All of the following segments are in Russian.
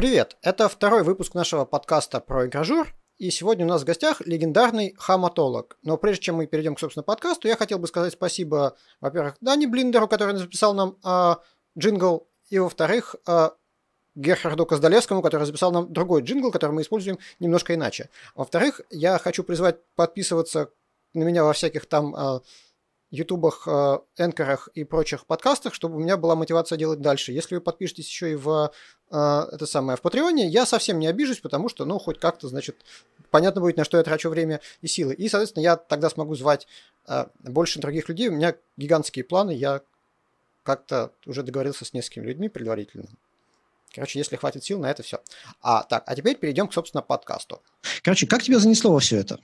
Привет! Это второй выпуск нашего подкаста про игражур, и сегодня у нас в гостях легендарный хаматолог. Но прежде чем мы перейдем к, собственно, подкасту, я хотел бы сказать спасибо, во-первых, Дани Блиндеру, который записал нам э, джингл, и, во-вторых, э, Герхарду Коздалевскому, который записал нам другой джингл, который мы используем немножко иначе. Во-вторых, я хочу призвать подписываться на меня во всяких там э, ютубах, э, энкорах и прочих подкастах, чтобы у меня была мотивация делать дальше. Если вы подпишетесь еще и в э, это самое в Патреоне, я совсем не обижусь, потому что, ну, хоть как-то, значит, понятно будет, на что я трачу время и силы. И, соответственно, я тогда смогу звать э, больше других людей. У меня гигантские планы, я как-то уже договорился с несколькими людьми предварительно. Короче, если хватит сил на это все. А, так, а теперь перейдем к, собственно, подкасту. Короче, как тебя занесло во все это?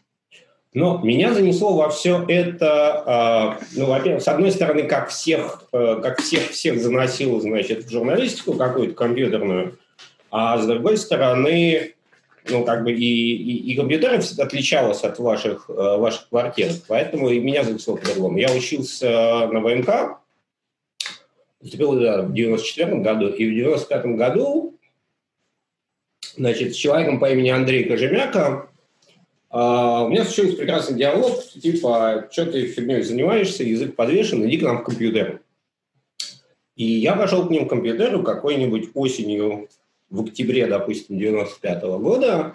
Но меня занесло во все это, э, ну, во-первых, с одной стороны, как всех, э, как всех, всех заносило, значит, в журналистику какую-то компьютерную, а с другой стороны, ну, как бы и, и, и компьютер отличалось от ваших, э, ваших квартир, поэтому и меня занесло по-другому. Я учился на ВМК, поступил да, в 94 году, и в 95 году, значит, с человеком по имени Андрей Кожемяка а, у меня случился прекрасный диалог, типа, что ты фигней занимаешься, язык подвешен, иди к нам в компьютер. И я пошел к ним в компьютеру какой-нибудь осенью в октябре, допустим, 95 -го года.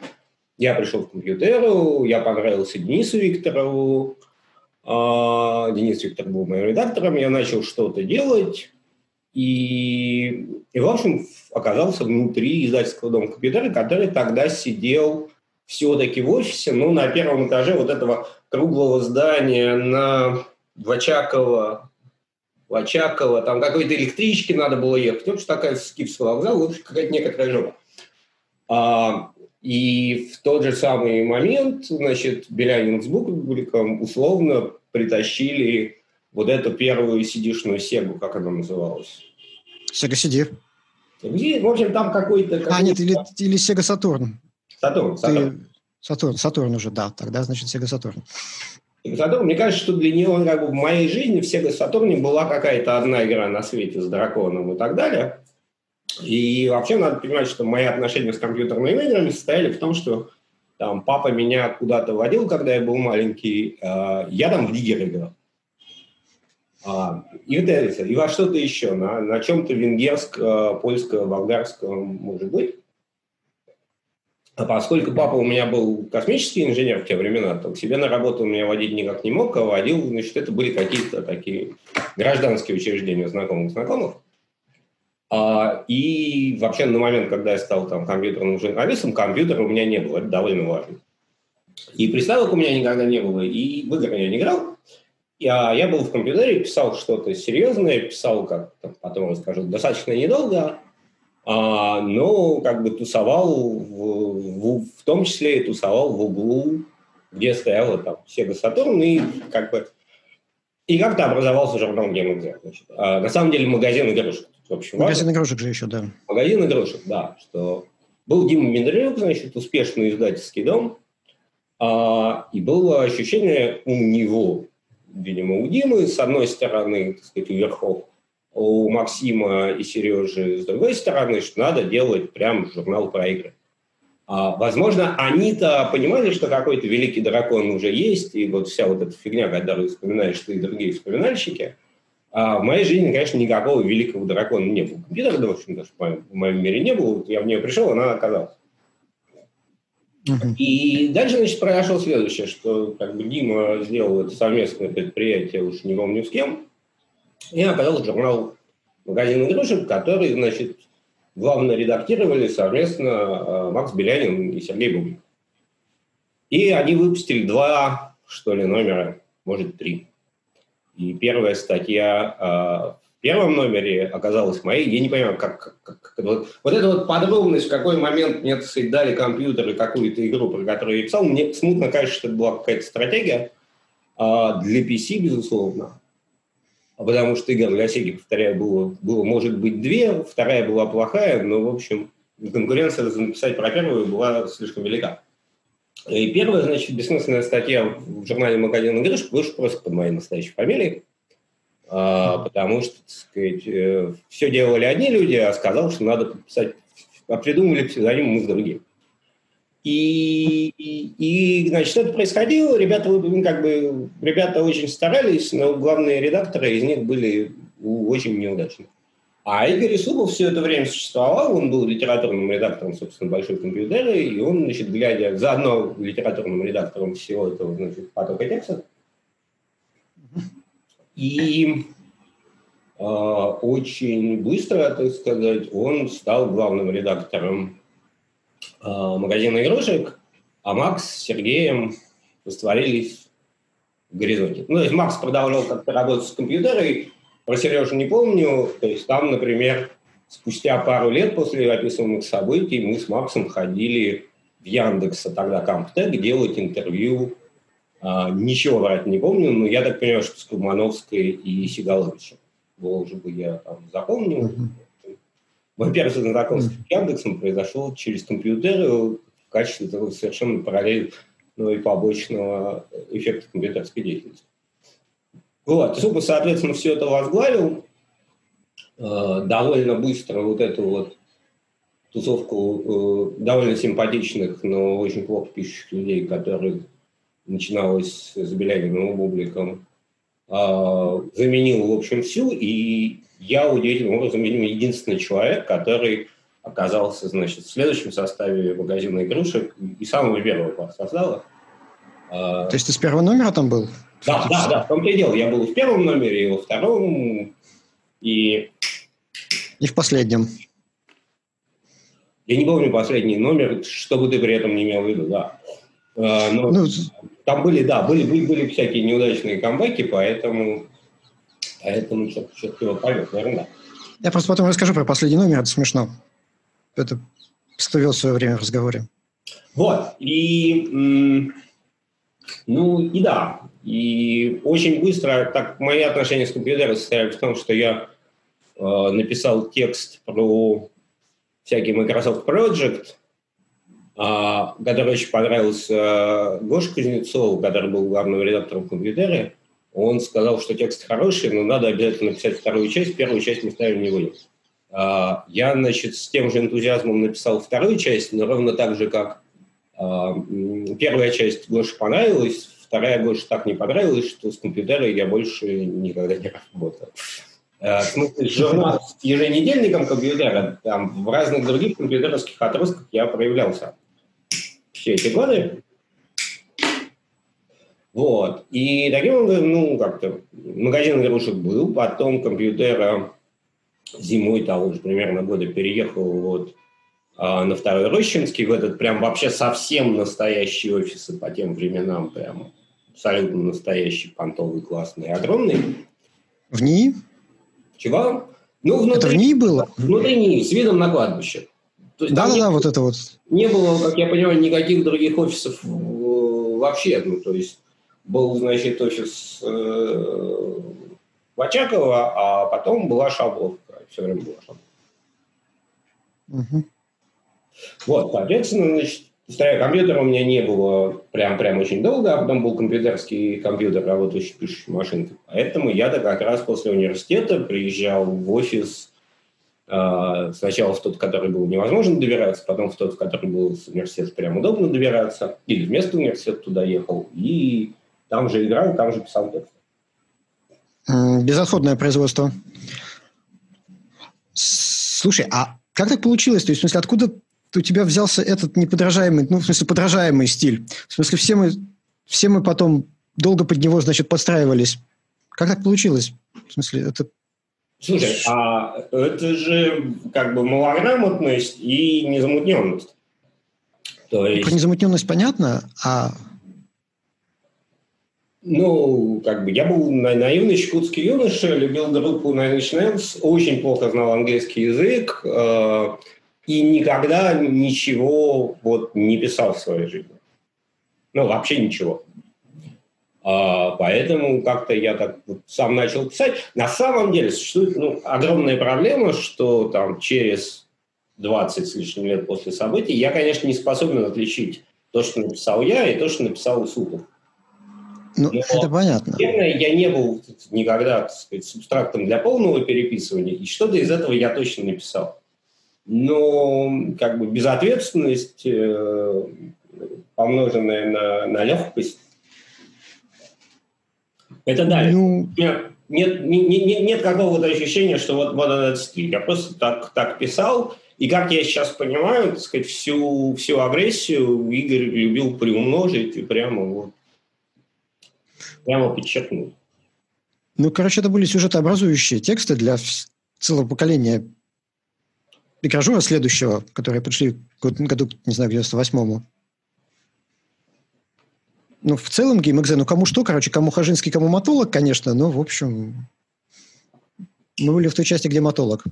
Я пришел в компьютеру, я понравился Денису Викторову. А, Денис Виктор был моим редактором, я начал что-то делать. И, и, в общем, оказался внутри издательского дома компьютера, который тогда сидел все-таки в офисе, ну, на первом этаже вот этого круглого здания на Вачакова, Вачакова, там какой-то электрички надо было ехать, ну, что такая Скифский вокзал, в общем, какая-то некоторая жопа. А, и в тот же самый момент, значит, Белянин с Бубликом условно притащили вот эту первую сидишную Сегу, как она называлась? Сега. Где, в общем, там какой-то... Какой а, нет, или, или Sega Saturn. Сатурн, Сатурн. Ты... Сатурн, Сатурн уже, да. Тогда, значит, Sega Saturn. Сатурн, мне кажется, что для него как бы, в моей жизни в Sega Saturn была какая-то одна игра на свете с драконом и так далее. И вообще надо понимать, что мои отношения с компьютерными играми состояли в том, что там папа меня куда-то водил, когда я был маленький, э, я там в Диггер играл. А, и вот это, и во что-то еще, на, на чем-то венгерском, польском, болгарском, может быть. А поскольку папа у меня был космический инженер в те времена, то к себе на работу он меня водить никак не мог, а водил, значит, это были какие-то такие гражданские учреждения знакомых-знакомых. А, и вообще на момент, когда я стал там компьютерным журналистом, компьютера у меня не было, это довольно важно. И приставок у меня никогда не было, и в игры я не играл. Я, я был в компьютере, писал что-то серьезное, писал, как потом расскажу, достаточно недолго, а, но как бы тусовал, в, в, в том числе и тусовал в углу, где стояла там Sega Saturn, и как бы и как-то образовался журнал Game Значит. А, на самом деле магазин игрушек. В общем, магазин важно. игрушек же еще, да. Магазин игрушек, да. Что был Дима Мендрюк, значит, успешный издательский дом, а, и было ощущение у него, видимо, у Димы, с одной стороны, так сказать, у верхов, у Максима и Сережи с другой стороны, что надо делать прям журнал про игры. А, возможно, они-то понимали, что какой-то великий дракон уже есть, и вот вся вот эта фигня, которую вспоминаешь ты и другие вспоминальщики, а в моей жизни, конечно, никакого великого дракона не было. Компьютера, в общем, даже в моем мире не было. Я в нее пришел, она оказалась. Uh-huh. И дальше, значит, произошло следующее, что как бы Дима сделал это совместное предприятие, уж не помню с кем, и оказался журнал «Магазин игрушек», который, значит, главное редактировали совместно э, Макс Белянин и Сергей Бублик. И они выпустили два, что ли, номера, может, три. И первая статья э, в первом номере оказалась моей. Я не понимаю, как... как, как вот, вот эта вот подробность, в какой момент мне дали компьютер и какую-то игру, про которую я писал, мне смутно кажется, что это была какая-то стратегия. А для PC, безусловно. Потому что игр для Сеги, повторяю, было, было, может быть, две, вторая была плохая, но, в общем, конкуренция написать про первую была слишком велика. И первая, значит, бессмысленная статья в журнале «Магазин игрушек» вышла просто под моей настоящей фамилией, а, потому что, так сказать, э, все делали одни люди, а сказал, что надо подписать а придумали псевдоним мы с другим. И, и, и, значит, это происходило, ребята, ну, как бы, ребята очень старались, но главные редакторы из них были очень неудачны. А Игорь Исупов все это время существовал, он был литературным редактором, собственно, «Большой компьютера», и он, значит, глядя заодно литературным редактором всего этого, значит, потока текста, и э, очень быстро, так сказать, он стал главным редактором магазина игрушек, а Макс с Сергеем растворились в горизонте. Ну, то есть Макс продолжал как-то работать с компьютером, про Сережу не помню. То есть там, например, спустя пару лет после описанных событий мы с Максом ходили в Яндекс, а тогда Камптек, делать интервью. А, ничего врать не помню, но я так понимаю, что с Курмановской и Сигаловичем. Волжу бы я там запомнил. Mm-hmm. Во-первых, знакомство с Яндексом произошло через компьютер в качестве такого совершенно параллельного ну, и побочного эффекта компьютерской деятельности. Вот, Зубов, соответственно, все это возглавил. Э, довольно быстро вот эту вот тусовку э, довольно симпатичных, но очень плохо пишущих людей, которые начиналось с Белявиным бубликом, э, заменил, в общем, всю. И я удивительным образом, видимо, единственный человек, который оказался, значит, в следующем составе магазина игрушек и самого первого создала. То есть ты с первого номера там был? Да, да, да, в том-то и дело. Я был в первом номере, и во втором, и... И в последнем. Я не помню последний номер, что бы ты при этом не имел в виду, да. А, но ну, там были, да, были, были, были всякие неудачные камбэки, поэтому, поэтому все-таки вот полет, наверное, да. Я просто потом расскажу про последний номер, это смешно. Это всплывет в свое время в разговоре. Вот, и, ну, и да, и очень быстро, так мои отношения с компьютером состояли в том, что я э, написал текст про всякий Microsoft Project, э, который очень понравился э, Гоше Кузнецову, который был главным редактором компьютера. Он сказал, что текст хороший, но надо обязательно написать вторую часть, первую часть мы ставим не будем. Э, я, значит, с тем же энтузиазмом написал вторую часть, но ровно так же, как э, первая часть Гоше понравилась, вторая больше так не понравилась, что с компьютера я больше никогда не работал. В смысле, журнал с еженедельником компьютера, там, в разных других компьютерских отростках я проявлялся все эти годы. Вот. И таким образом, ну, как-то магазин игрушек был, потом компьютера зимой того же примерно года переехал вот а, на второй Рощинский, в этот прям вообще совсем настоящий офис по тем временам, прям абсолютно настоящий, понтовый, классный, огромный. В НИИ? Чего? Ну, внутри, это в НИИ было? Внутри НИИ, с видом на кладбище. Да-да-да, вот это вот. Не было, как я понимаю, никаких других офисов э, вообще. Ну, то есть был, значит, офис э, Вачакова, а потом была Шабловка. Все время была Шабловка. Угу. Вот, соответственно, значит, Старый компьютер у меня не было прям, прям очень долго, а потом был компьютерский компьютер, работающий пишущей машинкой. Поэтому я-то как раз после университета приезжал в офис сначала в тот, который был невозможно добираться, потом в тот, в который был с университета прям удобно добираться, или вместо университета туда ехал, и там же играл, там же писал текст. Безотходное производство. Слушай, а как так получилось? То есть, в смысле, откуда у тебя взялся этот неподражаемый, ну, в смысле, подражаемый стиль. В смысле, все мы, все мы потом долго под него, значит, подстраивались. Как так получилось? В смысле, это... Слушай, а это же как бы малограмотность и незамутненность. То есть... Про незамутненность понятно, а... Ну, как бы я был наивный чукотский юноша, любил группу Nine Inch Nails, очень плохо знал английский язык, э, и никогда ничего вот не писал в своей жизни. Ну, вообще ничего. А, поэтому как-то я так вот сам начал писать. На самом деле существует ну, огромная проблема, что там через 20 с лишним лет после событий я, конечно, не способен отличить то, что написал я, и то, что написал Усупов. Ну, Но, это понятно. Наверное, я не был никогда, так сказать, субстрактом для полного переписывания, и что-то из этого я точно написал. но как бы безответственность, э, помноженная на, на легкость, это далее. Ну... Нет, нет, нет, нет какого-то ощущения, что вот, вот этот стиль. Я просто так, так писал, и как я сейчас понимаю, так сказать, всю, всю агрессию Игорь любил приумножить и прямо вот прямо подчеркнуть. Ну, короче, это были сюжетообразующие тексты для целого поколения Пикажура следующего, которые пришли в году, не знаю, к 98-му. Ну, в целом GameXZ, ну, кому что, короче, кому Хажинский, кому Матолог, конечно, но, в общем, мы были в той части, где Матолог.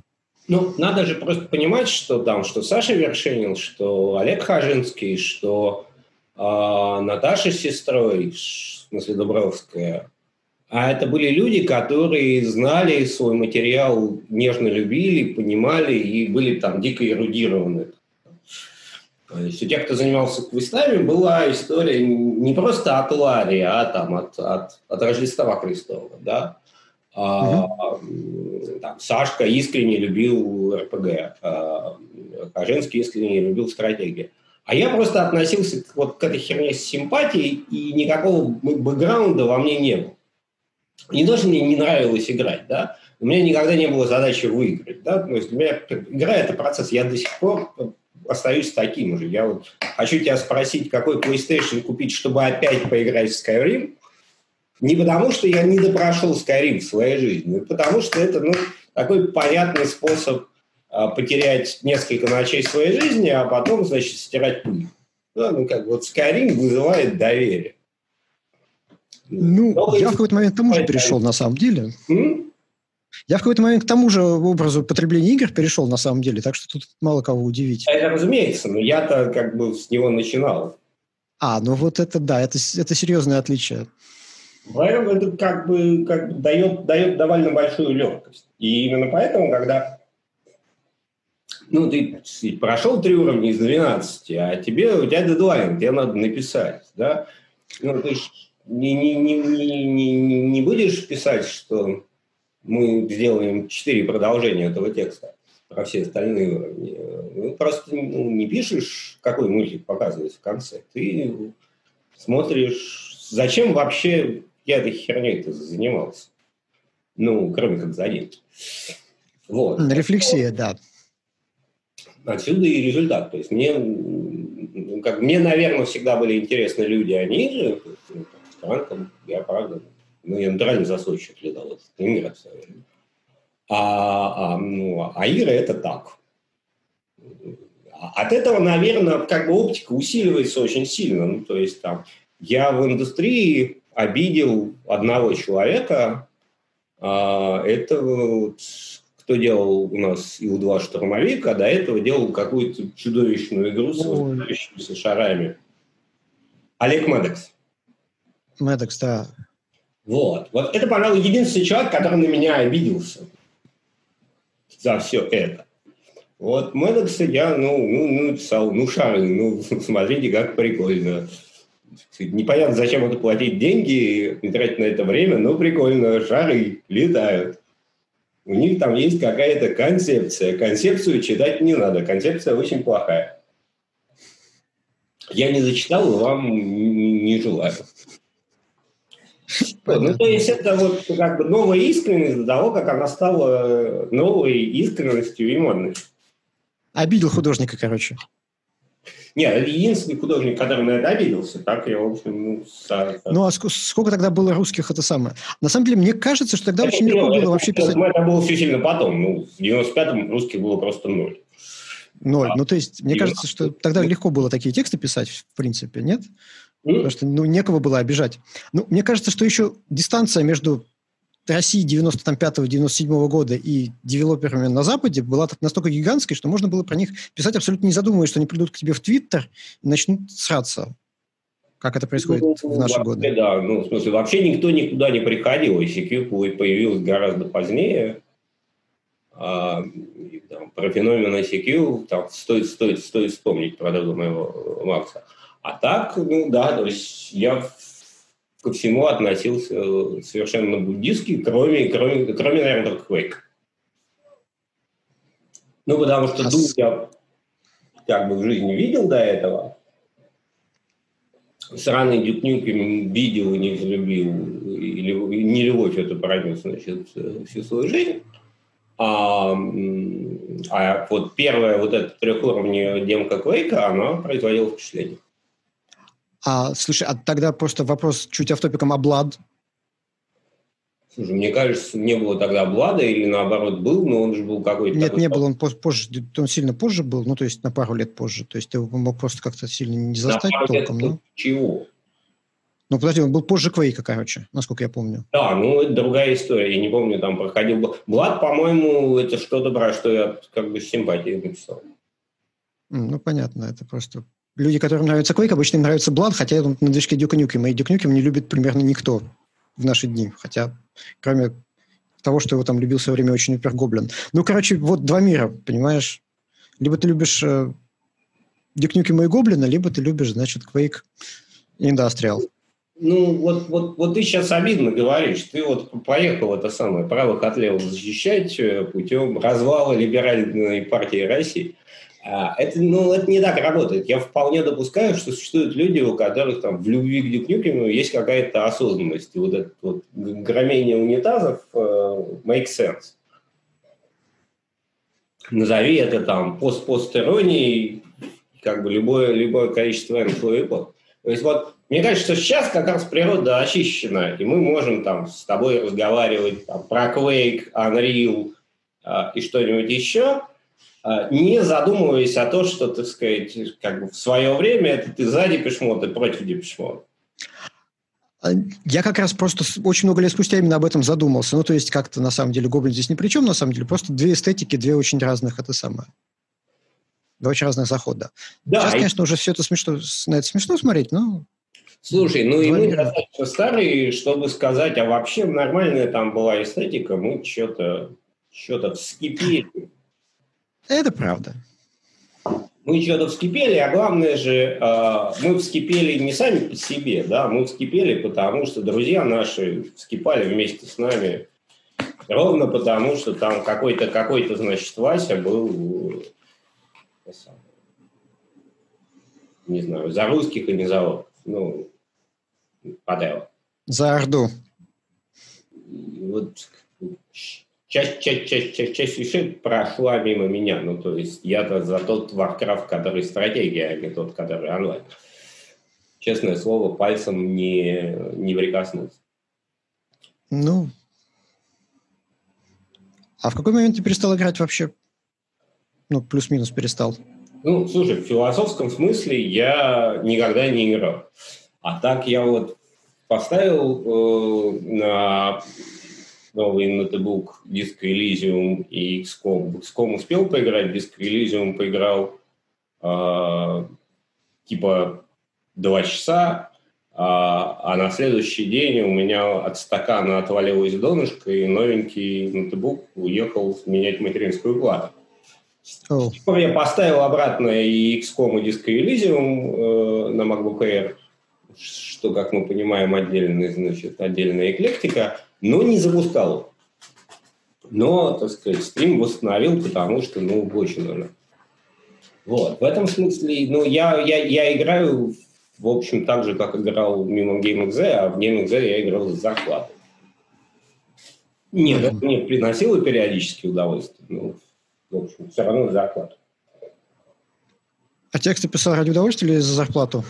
Ну, надо же просто понимать, что там, что Саша Вершинин, что Олег Хажинский, что э, Наташа с сестрой, в смысле Дубровская, а это были люди, которые знали свой материал, нежно любили, понимали и были там дико эрудированы. То есть у тех, кто занимался квестами, была история не просто от Ларри, а там от, от, от Рождества Христова, да. А, там, Сашка искренне любил РПГ, а, Хажинский искренне любил стратегии. А я просто относился вот к этой херне с симпатией, и никакого бэкграунда во мне не было. Не то, что мне не нравилось играть, да, у меня никогда не было задачи выиграть, да, то есть для меня игра – это процесс, я до сих пор остаюсь таким же. Я вот хочу тебя спросить, какой PlayStation купить, чтобы опять поиграть в Skyrim, не потому, что я не допрошел Skyrim в своей жизни, а потому что это ну, такой понятный способ а, потерять несколько ночей своей жизни, а потом, значит, стирать пыль. Да, ну, как вот Skyrim вызывает доверие. Ну, Но я в какой-то момент к тому же перешел, на самом деле. М? Я в какой-то момент к тому же образу потребления игр перешел, на самом деле, так что тут мало кого удивить. Это разумеется, но я-то как бы с него начинал. А, ну вот это да, это, это серьезное отличие. Поэтому это как бы, как бы дает, дает довольно большую легкость. И именно поэтому, когда ну, ты прошел три уровня из 12, а тебе, у тебя дедлайн, тебе надо написать, да? Ну, ты не, не, не, не, не будешь писать, что мы сделаем четыре продолжения этого текста про все остальные уровни. Ну, просто ну, не пишешь, какой мультик показывать в конце. Ты смотришь, зачем вообще я этой херней-то занимался. Ну, кроме как за деньги. Вот. Рефлексия, да. Отсюда и результат. То есть мне, ну, как, мне, наверное, всегда были интересны люди, они же, ну, странком, я правда, ну, я натурально засольщик летал этот мир а, а, ну, а Ира это так. От этого, наверное, как бы оптика усиливается очень сильно. Ну, то есть там я в индустрии обидел одного человека. А, это вот, кто делал у нас Ил-2 штурмовик, а до этого делал какую-то чудовищную игру с возвращающимися шарами. Олег Медекс. Медекс, да. Вот. Вот это, пожалуй, единственный человек, который на меня обиделся за все это. Вот Медекса я, ну, ну, ну, писал, ну, шары, ну, смотрите, как прикольно. Непонятно, зачем это платить деньги и тратить на это время, но прикольно, шары летают. У них там есть какая-то концепция. Концепцию читать не надо, концепция очень плохая. Я не зачитал, вам не желаю. Ну, то есть это вот как бы новая искренность до того, как она стала новой искренностью и модностью. Обидел художника, короче. Нет, единственный художник, который на это обиделся. Так я, в общем, ну... Со, Ну, а сколько тогда было русских, это самое? На самом деле, мне кажется, что тогда это очень легко было вообще писать... Это было все сильно потом. Ну, в 95-м русских было просто ноль. Ноль. А, ну, то есть, мне кажется, что тогда легко было такие тексты писать, в принципе, нет? Потому что ну, некого было обижать. Ну, мне кажется, что еще дистанция между Россией 95-97 года и девелоперами на Западе была настолько гигантской, что можно было про них писать абсолютно не задумываясь, что они придут к тебе в Твиттер и начнут сраться. Как это происходит ну, в наши вообще, годы? Да, ну, в смысле, вообще никто никуда не приходил. ICQ появилась гораздо позднее. А, там, про феномен ICQ там, стоит, стоит, стоит вспомнить про друга моего Макса. А так, ну да, то есть я ко всему относился совершенно буддистски, кроме, кроме, кроме наверное, только Quake. Ну, потому что а Doom я как бы в жизни видел до этого. Сраный Дюк Нюкем видел и не взлюбил, или не любовь это пронес, значит, всю свою жизнь. А, а вот первая вот эта трехуровневая демка Квейка, она производила впечатление. А, слушай, а тогда просто вопрос чуть автопиком, Blood? Слушай, мне кажется, не было тогда Блада или наоборот был, но он же был какой-то... Нет, не был, он позже, он сильно позже был, ну то есть на пару лет позже, то есть ты мог просто как-то сильно не застать на толком. Лет ну. Чего? Ну, подожди, он был позже Квейка, короче, насколько я помню. Да, ну, это другая история. Я не помню, там проходил... Влад, по-моему, это что-то, про что я как бы с симпатией написал. Ну, понятно, это просто... Люди, которым нравится Quake, обычно им нравится Blood, хотя на движке Дюка Нюкема. И Дюк Нюкем не любит примерно никто в наши дни. Хотя, кроме того, что его там любил в свое время очень Упер Гоблин. Ну, короче, вот два мира, понимаешь? Либо ты любишь э, Дюк Нюкема и Гоблина, либо ты любишь, значит, Quake Industrial. Ну, вот, вот, вот ты сейчас обидно говоришь. Ты вот поехал это самое правых от левых защищать э, путем развала либеральной партии России. А, это, ну, это не так работает. Я вполне допускаю, что существуют люди, у которых там в любви к Дюкнюкину есть какая-то осознанность. И вот это вот громение унитазов uh, makes sense. Назови это там пост-пост-иронией, как бы любое, любое количество энклоэпов. То есть вот мне кажется, что сейчас как раз природа очищена, и мы можем там с тобой разговаривать там, про Quake, Unreal э, и что-нибудь еще, э, не задумываясь о том, что, так сказать, как бы в свое время это ты за Депешмот и против Депешмот. А, я как раз просто очень много лет спустя именно об этом задумался. Ну, то есть как-то на самом деле Гоблин здесь ни при чем, на самом деле. Просто две эстетики, две очень разных, это самое. Два очень разных захода. Да, Сейчас, и... конечно, уже все это смешно, на это смешно смотреть, но Слушай, ну и мы достаточно старые, чтобы сказать, а вообще нормальная там была эстетика, мы что-то что-то вскипели. Это правда. Мы что-то вскипели, а главное же, а, мы вскипели не сами по себе, да, мы вскипели, потому что друзья наши вскипали вместе с нами, ровно потому, что там какой-то, какой-то, значит, Вася был, э, не знаю, за русских и не за ну, Падео. За Орду. Вот часть, часть, часть, часть, часть вещей прошла мимо меня. Ну, то есть я-то за тот Warcraft, который стратегия, а не тот, который онлайн. Честное слово, пальцем не, не прикоснулся. Ну, а в какой момент ты перестал играть вообще? Ну, плюс-минус перестал. Ну, слушай, в философском смысле я никогда не играл. А так я вот поставил э, на новый ноутбук Disco Elysium и XCOM. В XCOM успел поиграть, Disco Elysium поиграл э, типа два часа, а, а на следующий день у меня от стакана отвалилась донышко, и новенький ноутбук уехал менять материнскую плату. Oh. Теперь я поставил обратно и XCOM, и Disco Elysium э, на MacBook Air, что, как мы понимаем, отдельная, значит, отдельная эклектика, но не запускал. Но, так сказать, стрим восстановил, потому что, ну, очень нужно. Вот, в этом смысле, ну, я, я, я играю, в общем, так же, как играл мимо GameXZ, а в GameXZ я играл с зарплатой. Нет, это мне приносило периодически удовольствие. Ну, в общем, все равно зарплату. А тексты писал ради удовольствия или за зарплату?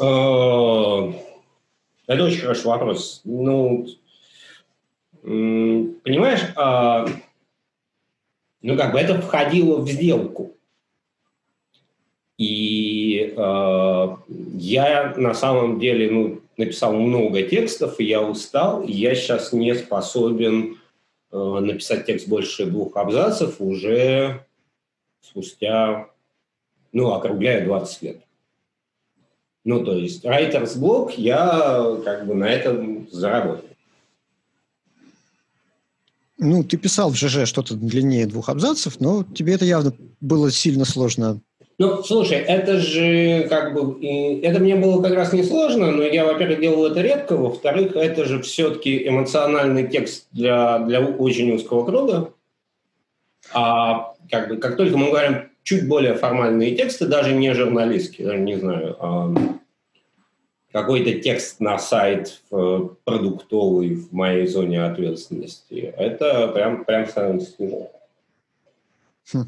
Э, это очень хороший вопрос. Ну, понимаешь, а, ну, как бы это входило в сделку. И э, я на самом деле ну, написал много текстов, и я устал, и я сейчас не способен Э, написать текст больше двух абзацев уже спустя, ну, округляя 20 лет. Ну, то есть writer's block я как бы на этом заработал. Ну, ты писал в ЖЖ что-то длиннее двух абзацев, но тебе это явно было сильно сложно ну, слушай, это же как бы... Это мне было как раз несложно, но я, во-первых, делал это редко, во-вторых, это же все-таки эмоциональный текст для, для очень узкого круга. А как, бы, как только мы говорим чуть более формальные тексты, даже не журналистские, даже не знаю, а, какой-то текст на сайт продуктовый в моей зоне ответственности, это прям, прям становится тяжело. Хм.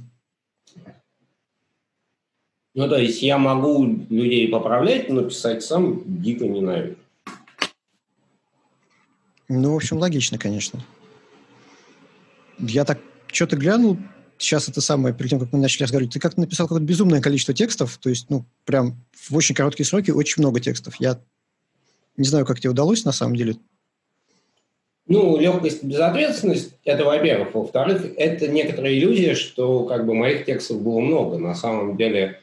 Ну, то есть я могу людей поправлять, но писать сам дико ненавижу. Ну, в общем, логично, конечно. Я так что-то глянул, сейчас это самое, перед тем, как мы начали разговаривать, ты как-то написал какое-то безумное количество текстов, то есть, ну, прям в очень короткие сроки очень много текстов. Я не знаю, как тебе удалось на самом деле. Ну, легкость, безответственность – это, во-первых. Во-вторых, это некоторая иллюзия, что как бы моих текстов было много. На самом деле,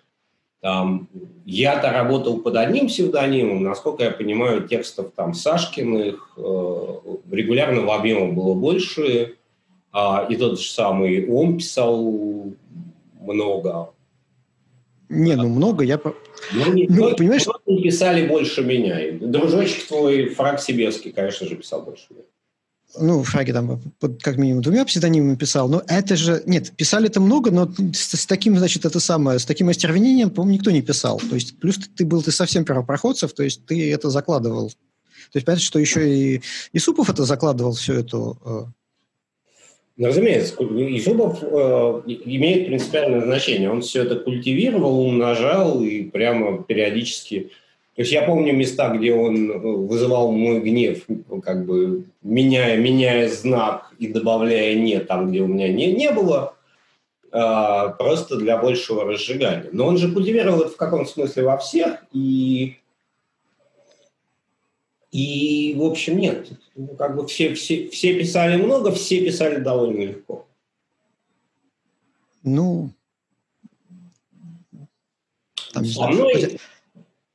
там, я-то работал под одним псевдонимом, насколько я понимаю, текстов там Сашкиных э, регулярного объема было больше, а, и тот же самый он писал много. Не, ну много, я... Ну, не, ну, понимаешь... писали больше меня. Дружочек твой, Фраг Сибирский, конечно же, писал больше меня ну, Фраги там под, как минимум двумя псевдонимами писал, но это же, нет, писали это много, но с, с таким, значит, это самое, с таким остервенением, по-моему, никто не писал. То есть, плюс ты, ты был, ты совсем первопроходцев, то есть ты это закладывал. То есть, понятно, что еще и Исупов это закладывал, все это. Э. Ну, разумеется, Исупов э, имеет принципиальное значение. Он все это культивировал, умножал и прямо периодически то есть я помню места, где он э, вызывал мой гнев, как бы меняя, меняя знак и добавляя «не» там, где у меня «не» не было, а, просто для большего разжигания. Но он же культивировал это в каком смысле во всех, и, и в общем, нет. Ну, как бы все, все, все писали много, все писали довольно легко. Ну, там, Со мной...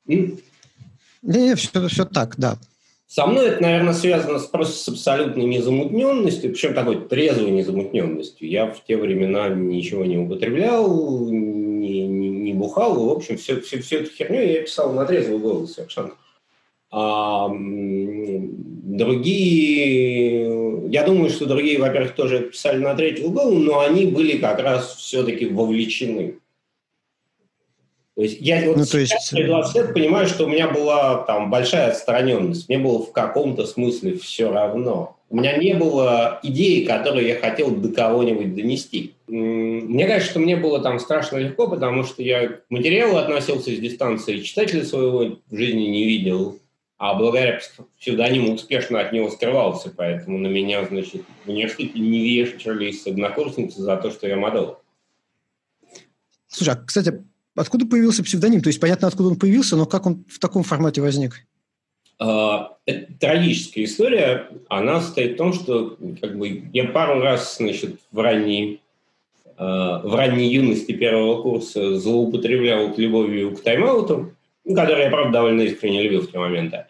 Не, все, все так, да. Со мной это, наверное, связано с, просто с абсолютной незамутненностью, причем такой трезвой незамутненностью. Я в те времена ничего не употреблял, не, не, не бухал, в общем, все, все, все эту херню я писал на трезвый голос совершенно. А другие, я думаю, что другие, во-первых, тоже писали на третий голову, но они были как раз все-таки вовлечены. То есть я вот ну, то есть... 20 лет понимаю, что у меня была там большая отстраненность. Мне было в каком-то смысле все равно. У меня не было идеи, которую я хотел до кого-нибудь донести. Мне кажется, что мне было там страшно легко, потому что я к материалу относился с дистанции, читателя своего в жизни не видел, а благодаря псевдониму успешно от него скрывался, поэтому на меня, значит, в университете не вешались однокурсницы за то, что я модел. Слушай, а, кстати, Откуда появился псевдоним? То есть понятно, откуда он появился, но как он в таком формате возник? А, это трагическая история. Она состоит в том, что как бы, я пару раз значит, в, ранней, а, в ранней юности первого курса злоупотреблял любовью к тайм-ауту, который я, правда, довольно искренне любил в те моменты.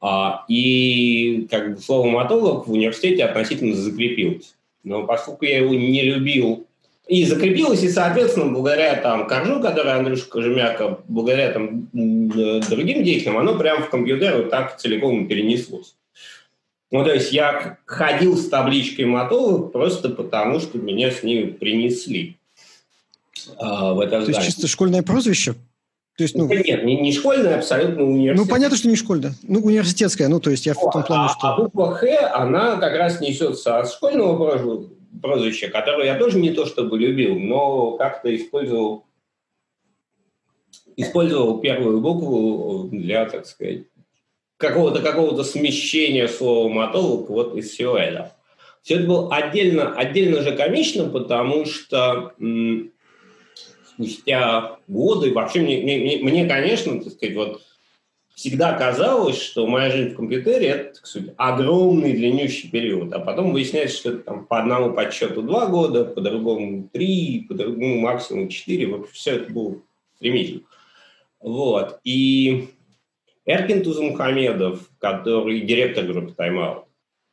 А, и как бы слово «матолог» в университете относительно закрепилось. Но поскольку я его не любил и закрепилось, и, соответственно, благодаря там Коржу, который Андрюша Кожемяка, благодаря там другим деятелям, оно прямо в компьютер вот так целиком перенеслось. Ну, то есть я ходил с табличкой мотовых просто потому, что меня с ними принесли а, в это То есть чисто школьное прозвище? То есть, ну, нет, не, не школьное, абсолютно университетское. Ну, понятно, что не школьное. Ну, университетское, ну, то есть я в том плане, а, что... А буква «Х», она как раз несется от школьного прозвище, которое я тоже не то чтобы любил, но как-то использовал, использовал первую букву для, так сказать, какого-то какого смещения слова мотолог вот из всего этого. Все это было отдельно, отдельно же комично, потому что м- спустя годы, вообще мне, мне, мне, конечно, так сказать, вот всегда казалось, что моя жизнь в компьютере – это, так сказать, огромный длиннющий период. А потом выясняется, что это там, по одному подсчету два года, по другому три, по другому максимум четыре. Вот все это было стремительно. Вот. И Эркин Тузмухамедов, который директор группы Timeout,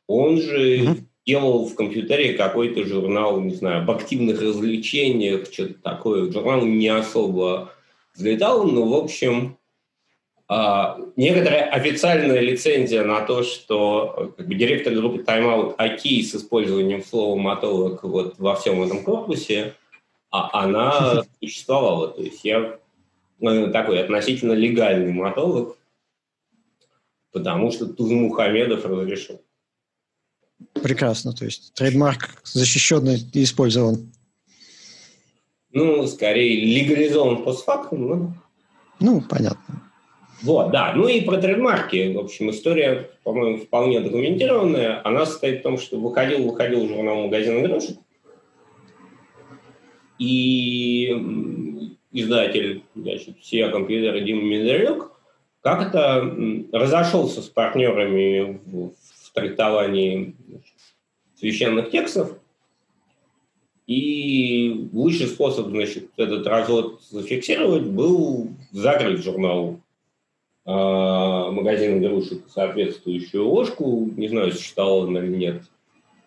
он же mm-hmm. Делал в компьютере какой-то журнал, не знаю, об активных развлечениях, что-то такое. Журнал не особо взлетал, но, в общем, а, некоторая официальная лицензия на то, что как бы, директор группы Timeout окей с использованием слова мотолог вот во всем этом корпусе, а она существовала. То есть я такой относительно легальный мотолог, потому что Тузмухамедов разрешил. Прекрасно, то есть trademark защищенный и использован. Ну, скорее легализован постфактум, но... Ну, понятно. Вот, да. Ну и про trademark и. В общем, история, по-моему, вполне документированная. Она состоит в том, что выходил, выходил журнал «Магазин игрушек», и издатель, значит, сия компьютера Дима Медведев как-то разошелся с партнерами в, в трактовании священных текстов, и лучший способ, значит, этот развод зафиксировать был закрыть журнал э, магазин игрушек соответствующую ложку, не знаю, существовал он или нет,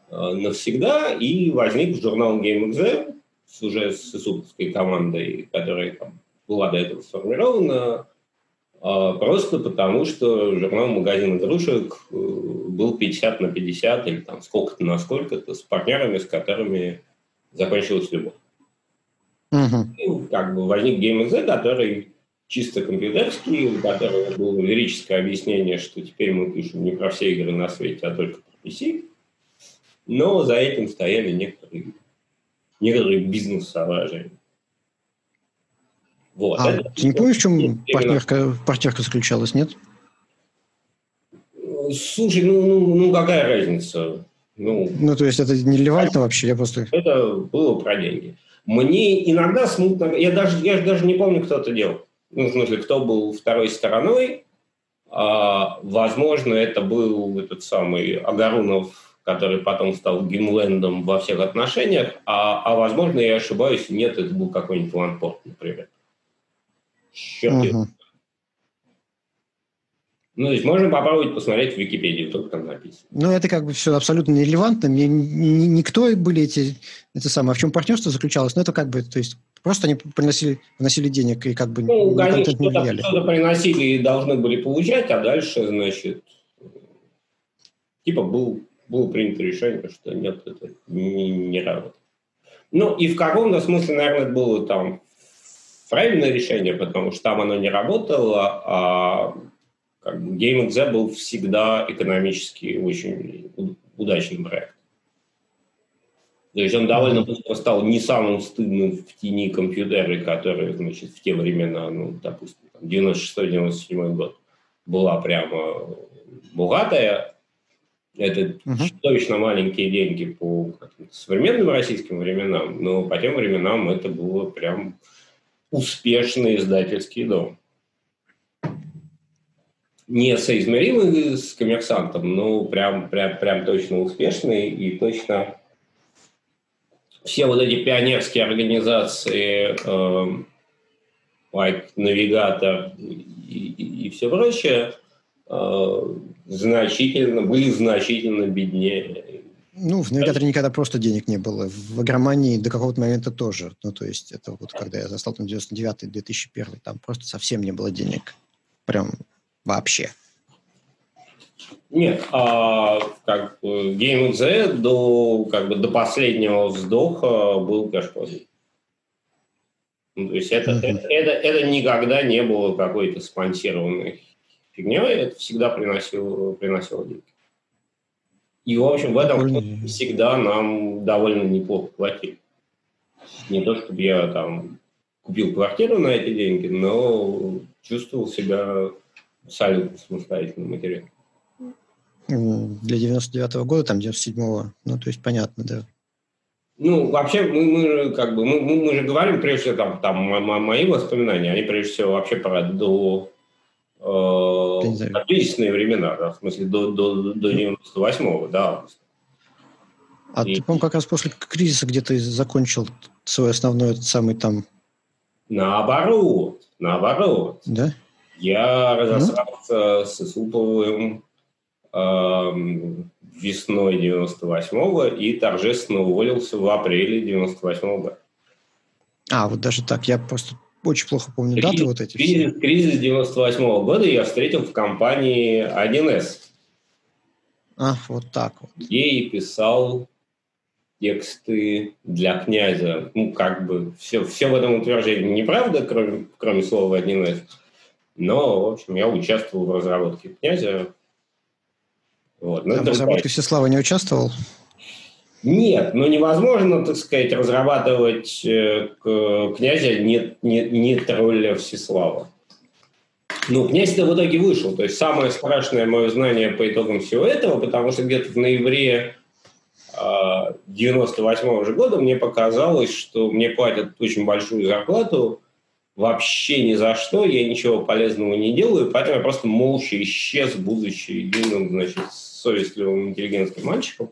э, навсегда, и возник журнал GameXZ, с, уже с исуповской командой, которая там, была до этого сформирована, а, просто потому, что журнал «Магазин игрушек» э, был 50 на 50 или там сколько-то на сколько-то с партнерами, с которыми закончилась любовь. Uh-huh. И как бы возник GameXZ, который чисто компьютерский, у которого было лирическое объяснение, что теперь мы пишем не про все игры на свете, а только про PC. Но за этим стояли некоторые некоторые бизнес-соображения. Вот. А это, ты не помнишь, в чем партнерка, партнерка заключалась, нет? Слушай, ну, ну, ну какая разница? Ну, ну, то есть это нелевально вообще, я просто... Это было про деньги. Мне иногда смутно... Я даже, я даже не помню, кто это делал. Ну, в смысле, кто был второй стороной. А, возможно, это был этот самый Агарунов который потом стал гимлендом во всех отношениях, а, а возможно, я ошибаюсь, нет, это был какой-нибудь ланпорт, например. Черт uh-huh. Ну, то есть можно попробовать посмотреть в Википедии, вдруг там написано. Ну, это как бы все абсолютно нерелевантно. Мне никто были эти, это самое, а в чем партнерство заключалось, ну, это как бы, то есть просто они приносили, вносили денег и как бы ну, конечно, контент не влияли. Что-то приносили и должны были получать, а дальше, значит, типа был было принято решение, что нет, это не, не работает. Ну, и в каком-то смысле, наверное, это было там правильное решение, потому что там оно не работало, а как бы GameXZ был всегда экономически очень удачным проектом. То есть он довольно быстро стал не самым стыдным в тени компьютеры, которые, значит, в те времена, ну, допустим, 96-97 год, была прямо богатая, это угу. чудовищно маленькие деньги по современным российским временам, но по тем временам это было прям успешный издательский дом. Не соизмеримый с коммерсантом, но прям, прям, прям точно успешный и точно все вот эти пионерские организации, э, like Навигатор и, и, и все прочее, э, значительно, были значительно беднее. Ну, в навигаторе никогда просто денег не было. В агромании до какого-то момента тоже. Ну, то есть, это вот когда я застал там 99-2001, там просто совсем не было денег. Прям вообще. Нет, а как бы GameZ до, как бы, до последнего вздоха был кэшпозит. Ну, то есть это, mm-hmm. это, это, это никогда не было какой-то спонсированной фигней, это всегда приносило, приносило деньги. И, в общем, в этом mm всегда нам довольно неплохо платили. Не то, чтобы я там купил квартиру на эти деньги, но чувствовал себя абсолютно самостоятельным материалом. Для 99-го года, там, 97-го, ну, то есть понятно, да. Ну, вообще, мы, мы как бы, мы, мы же говорим, прежде всего, там, там мои воспоминания, они, прежде всего, вообще про до э, отличные времена, да, в смысле до, до, до 98-го, да. А и... ты, по как раз после кризиса где-то закончил свой основной этот самый там... Наоборот, наоборот. Да? Я разосрался ну? с Исуповым э, весной 98-го и торжественно уволился в апреле 98-го года. А, вот даже так. Я просто очень плохо помню кризис, даты вот эти. Кризис, кризис 98 -го года я встретил в компании 1С. А, вот так вот. Ей писал тексты для князя. Ну, как бы, все, все в этом утверждении неправда, кроме, кроме слова 1С. Но, в общем, я участвовал в разработке князя. Вот. Но а в разработке Всеслава не участвовал? Нет, ну невозможно, так сказать, разрабатывать э, князя не, не, не тролля Всеслава. Ну, князь-то в итоге вышел. То есть самое страшное мое знание по итогам всего этого, потому что где-то в ноябре 98 -го же года мне показалось, что мне платят очень большую зарплату вообще ни за что, я ничего полезного не делаю, поэтому я просто молча исчез, будучи единым, значит, совестливым интеллигентским мальчиком.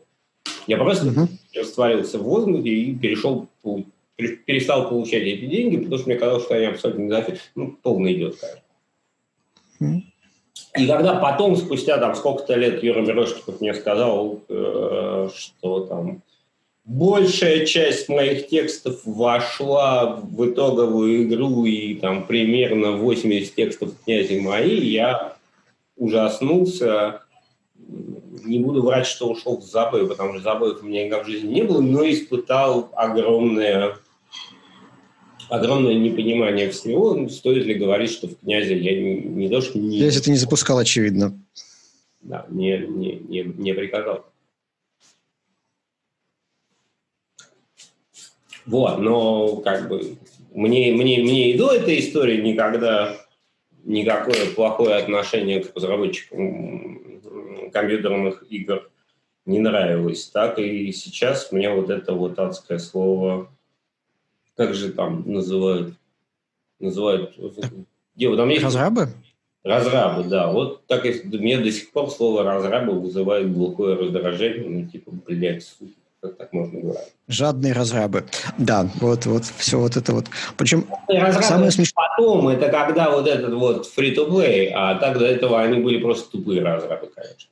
Я просто uh-huh. растворился в воздухе и перешел, перестал получать эти деньги, потому что мне казалось, что они абсолютно не зафиг. Ну, полный идет, конечно. Uh-huh. И когда потом, спустя там сколько-то лет, Юра Мирошников мне сказал, э, что там большая часть моих текстов вошла в итоговую игру, и там примерно 80 текстов князи мои, я ужаснулся. Не буду врать, что ушел в забой, потому что забоев у меня никогда в жизни не было, но испытал огромное огромное непонимание всего. Ну, стоит ли говорить, что в «Князе» я не, не то, что не... Князь это не запускал, очевидно. Да, не, не, не, не приказал. Вот, но как бы мне, мне, мне и до этой истории никогда никакое плохое отношение к разработчикам компьютерных игр не нравилось. Так и сейчас мне вот это вот адское слово как же там называют, называют, где там есть... Разрабы? Разрабы, да. Вот так и мне до сих пор слово разрабы вызывает глухое раздражение, ну, типа, блядь, как так можно говорить? Жадные разрабы. Да, вот, вот, все вот это вот. Причем самое смешное... Потом, это когда вот этот вот free-to-play, а так до этого они были просто тупые разрабы, конечно.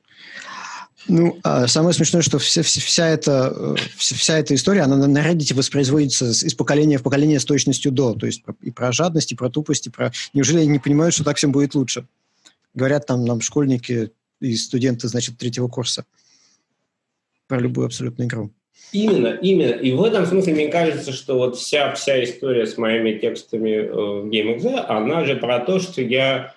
Ну, а самое смешное, что вся, вся, эта, э, вся эта история, она на Reddit воспроизводится из поколения в поколение с точностью до. То есть и про жадность, и про тупость, и про... Неужели они не понимают, что так всем будет лучше? Говорят там нам школьники и студенты, значит, третьего курса. Про любую абсолютную игру. Именно, именно. И в этом смысле мне кажется, что вот вся, вся история с моими текстами э, в GameXZ, она же про то, что я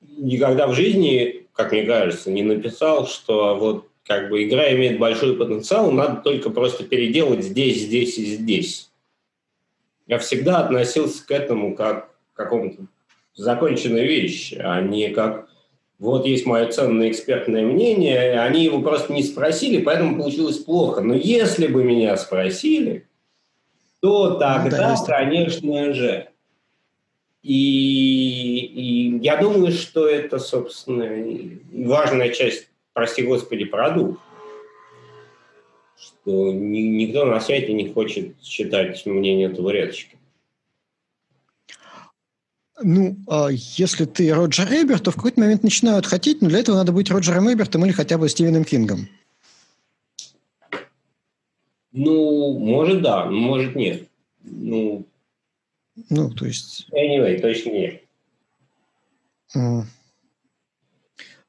никогда в жизни как мне кажется, не написал, что вот как бы игра имеет большой потенциал, надо только просто переделать здесь, здесь и здесь. Я всегда относился к этому как к какому-то законченной вещи, а не как вот есть мое ценное экспертное мнение, они его просто не спросили, поэтому получилось плохо. Но если бы меня спросили, то тогда, ну, да, конечно же, и, и я думаю, что это, собственно, важная часть, прости господи, продукт. Что ни, никто на свете не хочет читать мнение табуреточки. Ну, а если ты Роджер Эберт, то в какой-то момент начинают хотеть, но для этого надо быть Роджером Эбертом или хотя бы Стивеном Кингом. Ну, может да, может нет. Ну, ну, то есть... Anyway, точно нет.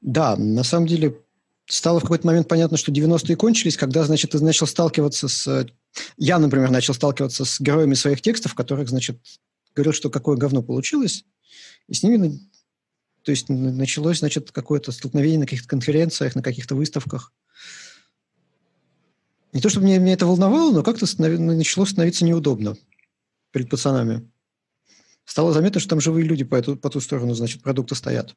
Да, на самом деле стало в какой-то момент понятно, что 90-е кончились, когда, значит, ты начал сталкиваться с... Я, например, начал сталкиваться с героями своих текстов, которых, значит, говорил, что какое говно получилось, и с ними, то есть, началось, значит, какое-то столкновение на каких-то конференциях, на каких-то выставках. Не то, чтобы меня, меня это волновало, но как-то начало становиться неудобно перед пацанами стало заметно, что там живые люди по, эту, по ту сторону, значит, продукта стоят.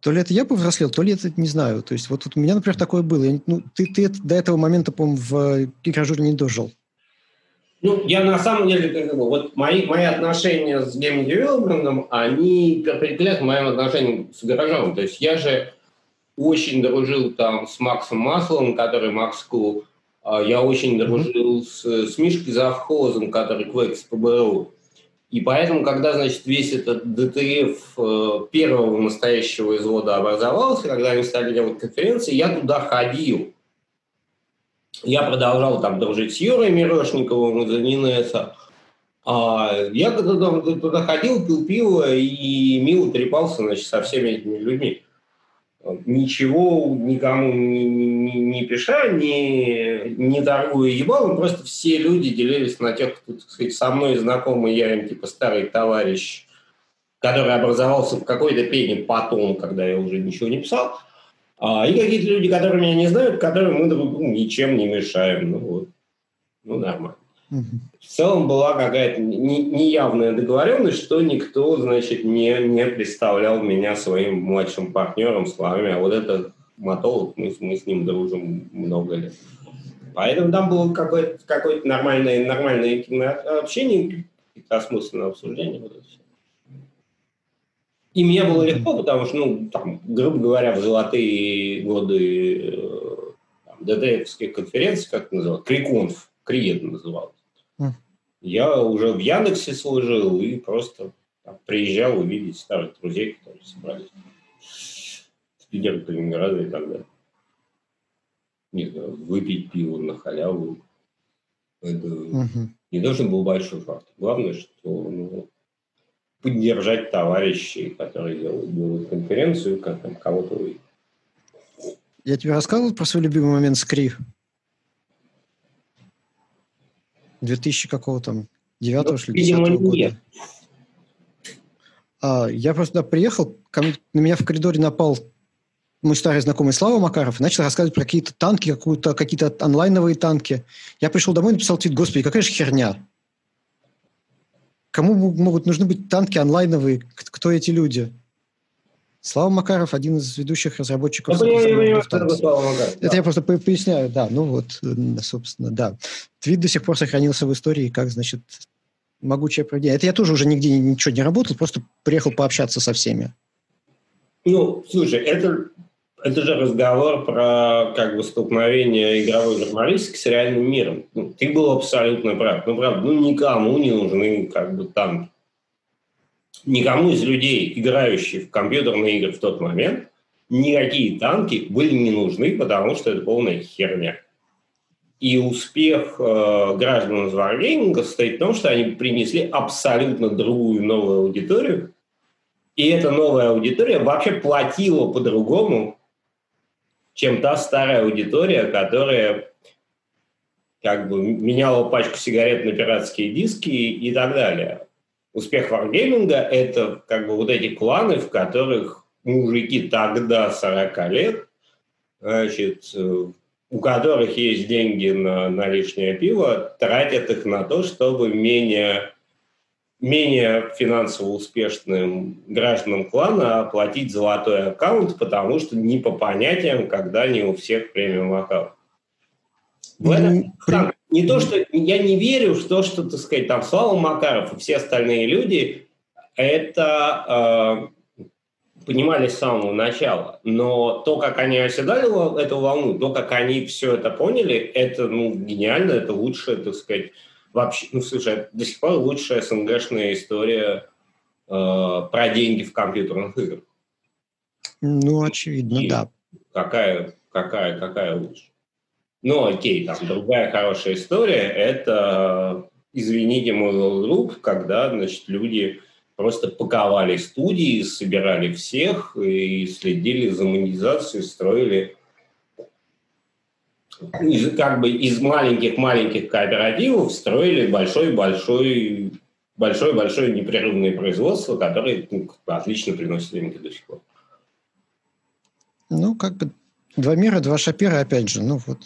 То ли это я повзрослел, то ли это не знаю. То есть вот, вот у меня, например, такое было. Я, ну, ты, ты до этого момента, по-моему, в игражуре не дожил. Ну, я на самом деле, как бы, вот мои, мои отношения с гейм-девелопментом, они к моим отношениям с гаражом. То есть я же очень дружил там с Максом Масловым, который Макс Ку. А я очень дружил с, с Мишкой Завхозом, который Квекс ПБРУ. И поэтому, когда, значит, весь этот ДТФ э, первого настоящего извода образовался, когда они стали делать конференции, я туда ходил. Я продолжал там дружить с Юрой Мирошниковым из Анинеса. А я когда туда ходил, пил пиво и мило трепался значит, со всеми этими людьми. Ничего никому не, не, не пиша, не, не торгуя ебалом, просто все люди делились на тех, кто, так сказать, со мной знакомый, я им типа старый товарищ, который образовался в какой-то пене потом, когда я уже ничего не писал, и какие-то люди, которые меня не знают, которым мы другу ничем не мешаем. Ну, вот. ну нормально. В целом была какая-то неявная договоренность, что никто, значит, не, не представлял меня своим младшим партнером словами, а вот это мотолог, мы, мы с ним дружим много лет. Поэтому там было какое-то, какое-то нормальное, нормальное общение, осмысленное обсуждение. Вот это все. И мне было легко, потому что, ну, там, грубо говоря, в золотые годы э, ДТФских конференций, как это называлось, Криконф, Криет называлось. Я уже в Яндексе служил и просто там, приезжал увидеть старых друзей, которые собрались в Питер, Калининград и так далее. Не знаю, выпить пиво на халяву. Это угу. не должен был большой факт. Главное, что ну, поддержать товарищей, которые делают, делают конференцию, как там кого-то увидеть. Я тебе рассказывал про свой любимый момент с Кри? 2000 какого там, 9 ну, что ли, 10 года. Нет. А, я просто туда приехал, ко мне, на меня в коридоре напал мой старый знакомый Слава Макаров и начал рассказывать про какие-то танки, какие-то онлайновые танки. Я пришел домой и написал твит, господи, какая же херня. Кому могут нужны быть танки онлайновые? Кто эти люди? Слава Макаров, один из ведущих разработчиков. Ну, я, я, это, Слава это да. я просто поясняю, да, ну вот, собственно, да. Твит до сих пор сохранился в истории, как, значит, могучее проведение. Это я тоже уже нигде ничего не работал, просто приехал пообщаться со всеми. Ну, слушай, это, это же разговор про как бы столкновение игровой журналистики с реальным миром. Ну, ты был абсолютно прав. Ну, правда, ну, никому не нужны как бы танки никому из людей, играющих в компьютерные игры в тот момент, никакие танки были не нужны, потому что это полная херня. И успех э, граждан Wargaming состоит в том, что они принесли абсолютно другую новую аудиторию. И эта новая аудитория вообще платила по-другому, чем та старая аудитория, которая как бы меняла пачку сигарет на пиратские диски и так далее. Успех варгейминга – это как бы вот эти кланы, в которых мужики тогда 40 лет, значит, э, у которых есть деньги на, на лишнее пиво, тратят их на то, чтобы менее, менее финансово успешным гражданам клана оплатить золотой аккаунт, потому что не по понятиям, когда не у всех премиум аккаунт. В этом, ну, не то, что я не верю в то, что, так сказать, там Слава Макаров и все остальные люди это э, понимали с самого начала. Но то, как они оседали эту волну, то, как они все это поняли, это ну, гениально, это лучшее, так сказать, вообще, ну, слушай, до сих пор лучшая СНГшная история э, про деньги в компьютерных играх. Ну, очевидно, И да. Какая, какая, какая лучше? Ну, окей, там другая хорошая история – это, извините мой друг, когда, значит, люди просто паковали студии, собирали всех и следили за монетизацией, строили из, как бы из маленьких-маленьких кооперативов строили большой-большой большое-большое непрерывное производство, которое ну, отлично приносит деньги до сих пор. Ну, как бы два мира, два шапира, опять же. Ну, вот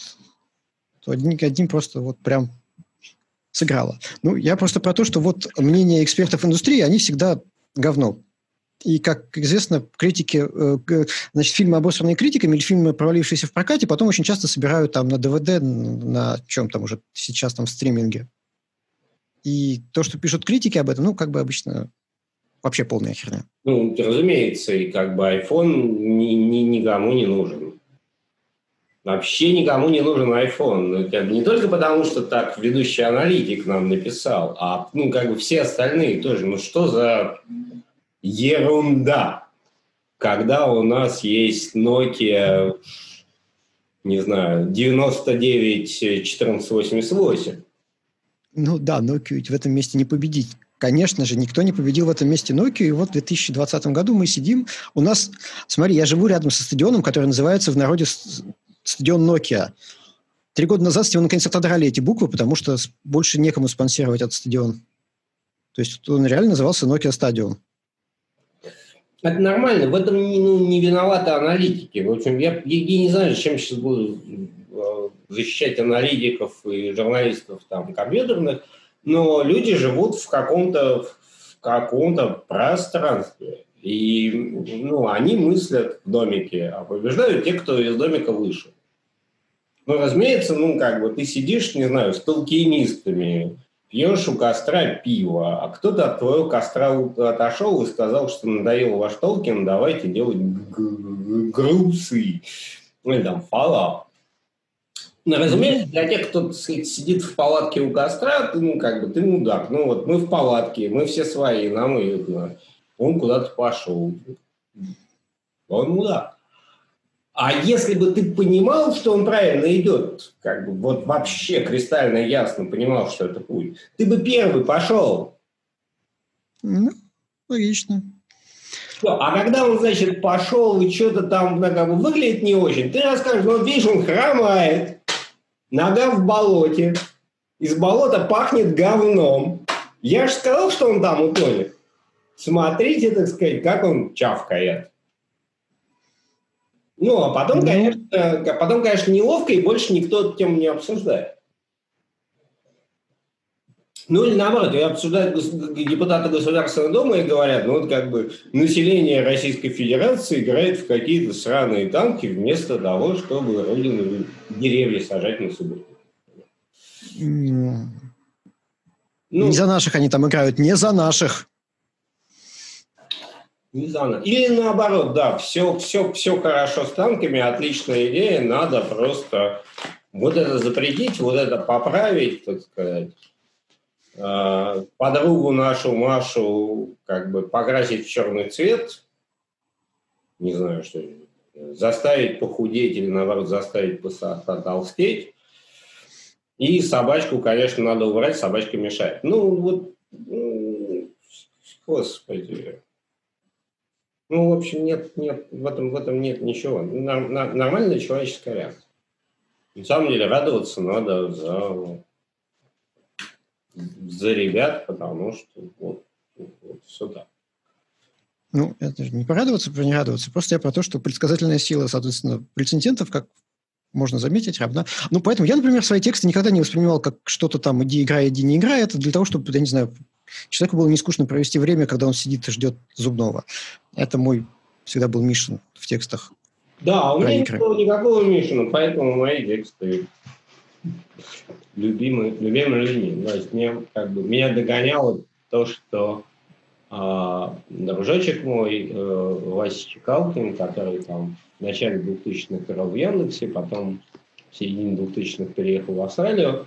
одним, одним просто вот прям сыграло. Ну, я просто про то, что вот мнение экспертов индустрии, они всегда говно. И, как известно, критики, э, значит, фильмы, обосранные критиками, или фильмы, провалившиеся в прокате, потом очень часто собирают там на ДВД, на чем там уже сейчас там в стриминге. И то, что пишут критики об этом, ну, как бы обычно вообще полная херня. Ну, разумеется, и как бы iPhone ни, ни, никому не нужен. Вообще никому не нужен iPhone. Ну, не только потому, что так ведущий аналитик нам написал, а ну, как бы все остальные тоже. Ну что за ерунда, когда у нас есть Nokia, не знаю, 99 1488. Ну да, Nokia ведь в этом месте не победить. Конечно же, никто не победил в этом месте Nokia, и вот в 2020 году мы сидим, у нас, смотри, я живу рядом со стадионом, который называется в народе стадион Nokia. Три года назад с него наконец отодрали эти буквы, потому что больше некому спонсировать этот стадион. То есть он реально назывался Nokia Stadium. Это нормально, в этом ну, не виноваты аналитики. В общем, я, я, я не знаю, чем сейчас буду э, защищать аналитиков и журналистов там компьютерных, но люди живут в каком-то в каком-то пространстве. И ну, они мыслят в домике, а побеждают те, кто из домика вышел. Ну, разумеется, ну, как бы ты сидишь, не знаю, с толкинистами, пьешь у костра пиво, а кто-то от твоего костра отошел и сказал, что надоел ваш Толкин, давайте делать грусы. Или там Fallout. Ну, разумеется, для тех, кто сидит в палатке у костра, ты, ну, как бы, ты мудак. Ну, вот мы в палатке, мы все свои, нам и он куда-то пошел. Он мудак. А если бы ты понимал, что он правильно идет, как бы вот вообще кристально ясно понимал, что это путь, ты бы первый пошел. Ну, логично. Что, а когда он, значит, пошел и что-то там ну, как бы, выглядит не очень, ты расскажешь, ну, видишь, он хромает, нога в болоте, из болота пахнет говном. Я же сказал, что он там утонет. Смотрите, так сказать, как он чавкает. Ну, а потом, ну. конечно, потом, конечно, неловко, и больше никто эту тему не обсуждает. Ну или наоборот, и обсуждают депутаты Государственного Дома и говорят, ну вот как бы население Российской Федерации играет в какие-то сраные танки вместо того, чтобы родину деревья сажать на субботу. Ну, не за наших они там играют, не за наших. Не знаю. Или наоборот, да, все, все, все хорошо с танками, отличная идея, надо просто вот это запретить, вот это поправить, так сказать. А, подругу нашу Машу как бы покрасить в черный цвет, не знаю, что заставить похудеть или, наоборот, заставить потолстеть. И собачку, конечно, надо убрать, собачка мешает. Ну, вот, ну, господи. Ну, в общем, нет, нет, в этом, в этом нет ничего. Нормальная человеческая реакция. На самом деле радоваться надо за, за ребят, потому что вот, вот все так. Ну, это же не порадоваться, про не радоваться. Просто я про то, что предсказательная сила, соответственно, претендентов, как можно заметить, равна. Ну, поэтому я, например, свои тексты никогда не воспринимал как что-то там «иди играй, иди не играй». Это для того, чтобы, я не знаю, человеку было не скучно провести время, когда он сидит и ждет зубного. Это мой всегда был мишен в текстах. Да, у меня не было никакого мишена, поэтому мои тексты любимые, любимые людьми. То есть мне, как бы, меня догоняло то, что а, дружочек мой, э, Вася Чекалкин, который там в начале 2000-х играл в Яндексе, потом в середине 2000-х переехал в Австралию,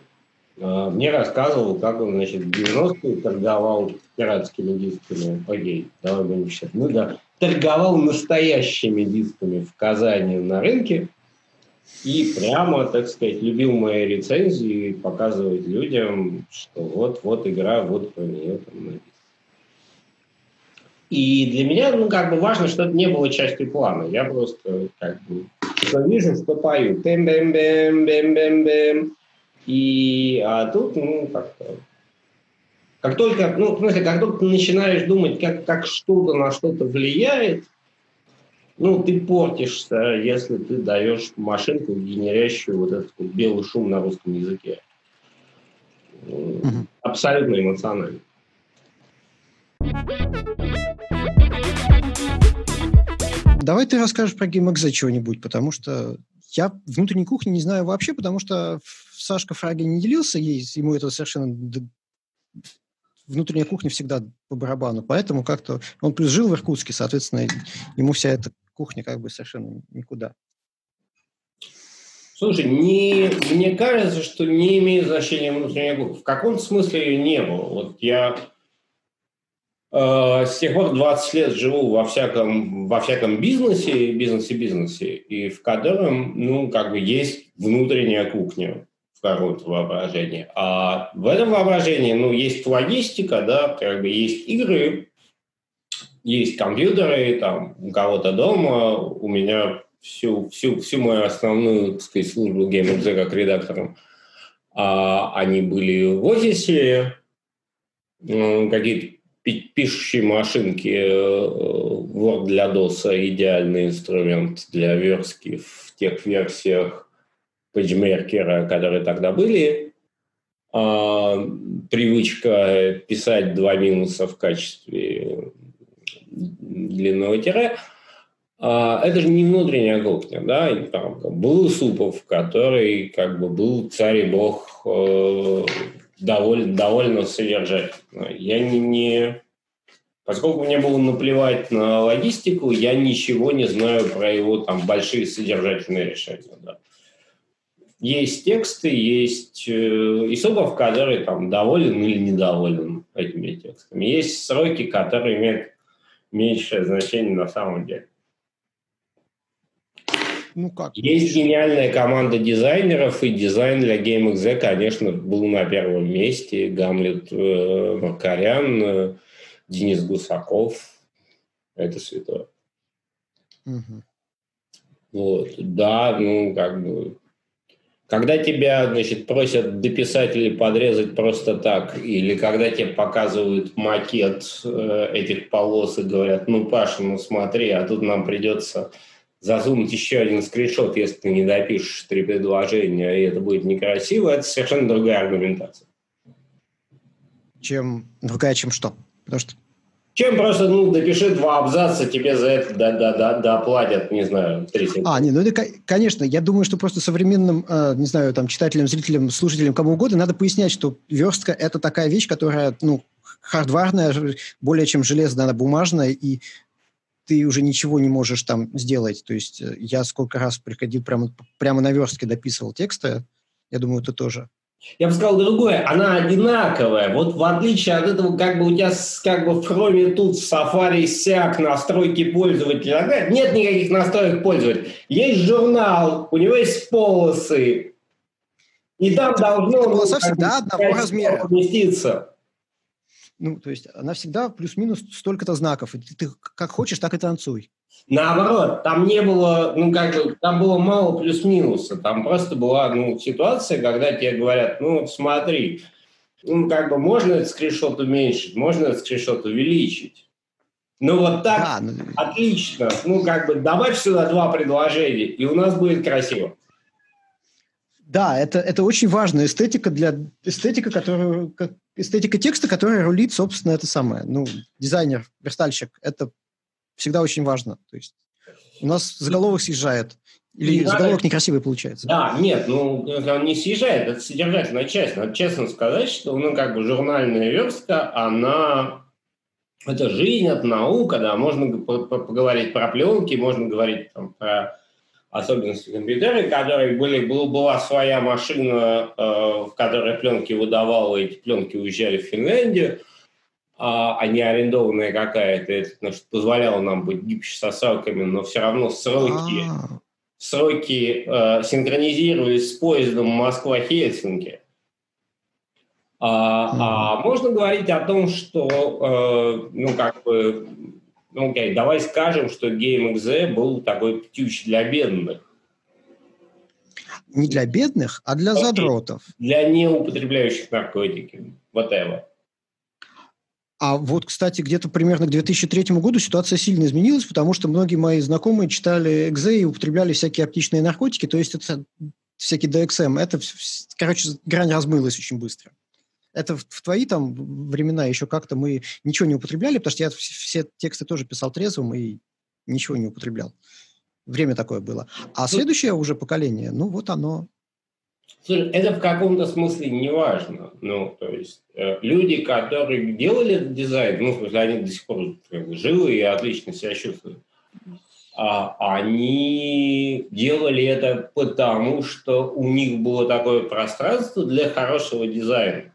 мне рассказывал, как он, значит, в 90-е торговал пиратскими дисками. Окей, давай будем считать. Ну да, торговал настоящими дисками в Казани на рынке и прямо, так сказать, любил мои рецензии показывать людям, что вот-вот игра, вот про нее там написано. И для меня, ну, как бы важно, что это не было частью плана. Я просто, как бы, что вижу, что пою. бэм бэм И, а тут, ну, как-то... Как только, ну, в смысле, как только ты начинаешь думать, как, как что-то на что-то влияет, ну, ты портишься, если ты даешь машинку, генерящую вот этот вот белый шум на русском языке. Mm-hmm. Абсолютно эмоционально. Давай ты расскажешь про GameXZ чего-нибудь, потому что я внутренней кухни не знаю вообще, потому что Сашка Фраги не делился, ей, ему это совершенно... Внутренняя кухня всегда по барабану, поэтому как-то... Он плюс жил в Иркутске, соответственно, ему вся эта кухня как бы совершенно никуда. Слушай, не, мне кажется, что не имеет значения внутренняя кухня. В каком-то смысле ее не было. Вот я Э, с тех пор 20 лет живу во всяком, во всяком бизнесе, бизнесе, бизнесе, и в котором, ну, как бы есть внутренняя кухня, какое-то воображение. А в этом воображении, ну, есть логистика, да, как бы есть игры, есть компьютеры, там, у кого-то дома, у меня всю, всю, всю мою основную, так сказать, службу GameXZ как редактором, а, они были в офисе, какие-то пишущие машинки, э, Word для DOS идеальный инструмент для верстки в тех версиях PageMaker, которые тогда были. А, привычка писать два минуса в качестве длинного тире. А, это же не внутренняя кухня, да, там был Супов, который как бы был царь и бог э, довольно, довольно содержательно. Я не, не... Поскольку мне было наплевать на логистику, я ничего не знаю про его там большие содержательные решения. Да. Есть тексты, есть э, Исупов, который там доволен или недоволен этими текстами. Есть сроки, которые имеют меньшее значение на самом деле. Ну как? Есть гениальная команда дизайнеров, и дизайн для GameXZ, конечно, был на первом месте. Гамлет э, Маркарян, э, Денис Гусаков. Это святое. Угу. Вот, да, ну, как бы... Когда тебя, значит, просят дописать или подрезать просто так, или когда тебе показывают макет э, этих полос и говорят, ну, Паша, ну смотри, а тут нам придется засунуть еще один скриншот, если ты не допишешь три предложения, и это будет некрасиво, это совершенно другая аргументация. Чем другая, чем что? Потому что чем просто, ну, допиши два абзаца, тебе за это да, да, да, доплатят, не знаю, 30. А, не, ну это, конечно, я думаю, что просто современным, э, не знаю, там, читателям, зрителям, слушателям, кому угодно, надо пояснять, что верстка – это такая вещь, которая, ну, хардварная, более чем железная, она бумажная, и ты уже ничего не можешь там сделать. То есть э, я сколько раз приходил прямо, прямо на верстке, дописывал тексты, я думаю, ты тоже. Я бы сказал другое, она одинаковая. Вот в отличие от этого, как бы у тебя как бы в хроме тут, в Safari сяк, настройки пользователя. Нет никаких настроек пользователя. Есть журнал, у него есть полосы. И там должно... Полоса всегда одного размера. Поместиться. Ну, то есть она всегда плюс-минус столько-то знаков. И ты, ты как хочешь, так и танцуй. Наоборот, там не было, ну, как бы, там было мало плюс-минуса. Там просто была, ну, ситуация, когда тебе говорят, ну, смотри, ну, как бы, можно этот скриншот уменьшить, можно этот скриншот увеличить. Ну, вот так, да, ну... отлично. Ну, как бы, добавь сюда два предложения, и у нас будет красиво. Да, это, это очень важная эстетика для эстетика, которую эстетика текста, которая рулит, собственно, это самое. Ну, дизайнер, верстальщик, это всегда очень важно. То есть у нас заголовок съезжает. Или не заголовок надо... некрасивый получается. Да, нет, ну, он не съезжает, это содержательная часть. Надо честно сказать, что, ну, как бы журнальная верстка, она... Это жизнь, это наука, да, можно поговорить про пленки, можно говорить там, про особенности компьютера, которые были, был, была своя машина, э, в которой пленки выдавала, эти пленки уезжали в Финляндию, а, а не арендованная какая-то. Это значит, позволяло нам быть гибче со сроками, но все равно сроки, А-а-а. сроки э, синхронизировались с поездом Москва-Хельсинки. А, а можно говорить о том, что, э, ну, как бы, ну, окей, давай скажем, что GameXZ был такой птюч для бедных. Не для бедных, а для okay. задротов. Для неупотребляющих наркотики, whatever. А вот, кстати, где-то примерно к 2003 году ситуация сильно изменилась, потому что многие мои знакомые читали экзе и употребляли всякие оптичные наркотики, то есть это всякий DXM. Это, короче, грань размылась очень быстро. Это в, в твои там времена еще как-то мы ничего не употребляли, потому что я все тексты тоже писал трезвым и ничего не употреблял. Время такое было. А следующее уже поколение, ну вот оно. Это в каком-то смысле не важно. Ну, то есть э, люди, которые делали этот дизайн, ну, в смысле, они до сих пор как бы, живы и отлично себя чувствуют. А, они делали это потому, что у них было такое пространство для хорошего дизайна.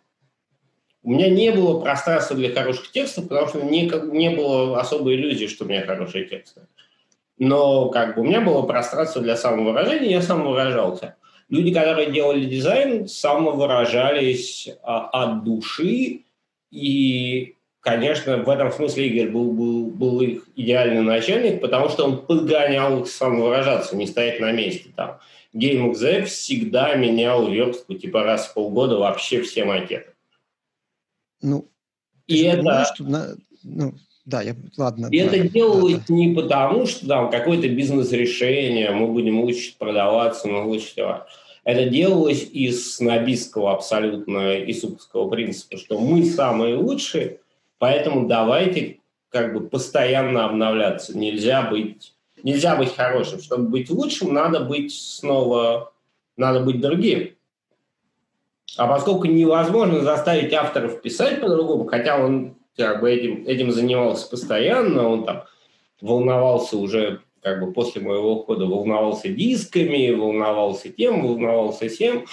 У меня не было пространства для хороших текстов, потому что не, не было особой иллюзии, что у меня хорошие тексты. Но как бы у меня было пространство для самовыражения, я самовыражался. люди, которые делали дизайн, самовыражались а, от души, и, конечно, в этом смысле Игорь был, был, был их идеальный начальник, потому что он подгонял их самовыражаться, не стоять на месте там. GameXZ всегда менял верстку типа раз в полгода вообще все макеты. Ну, и это... Понимаешь, что на... ну, да, я, ладно. И да, это делалось да, не потому, что там какое-то бизнес-решение, мы будем лучше продаваться, мы лучше... Это делалось из снобистского абсолютно исупского принципа, что мы самые лучшие, поэтому давайте как бы постоянно обновляться. Нельзя быть, нельзя быть хорошим. Чтобы быть лучшим, надо быть снова, надо быть другим. А поскольку невозможно заставить авторов писать по-другому, хотя он как бы этим, этим занимался постоянно, он там волновался уже как бы после моего ухода, волновался дисками, волновался тем, волновался тем.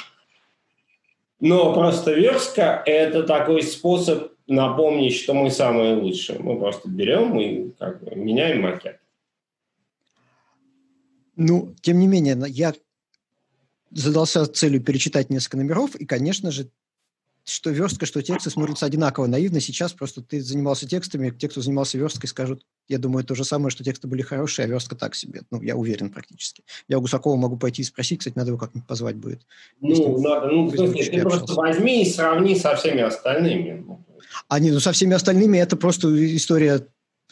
Но просто верстка – это такой способ напомнить, что мы самые лучшие. Мы просто берем и как бы меняем макет. Ну, тем не менее, я задался целью перечитать несколько номеров, и, конечно же, что верстка, что тексты смотрятся одинаково наивно. Сейчас просто ты занимался текстами, те, кто занимался версткой, скажут, я думаю, то же самое, что тексты были хорошие, а верстка так себе. Ну, я уверен практически. Я у Гусакова могу пойти и спросить, кстати, надо его как-нибудь позвать будет. Ну, надо, ну, в смысле, ты просто возьми и сравни со всеми остальными. А не, ну со всеми остальными это просто история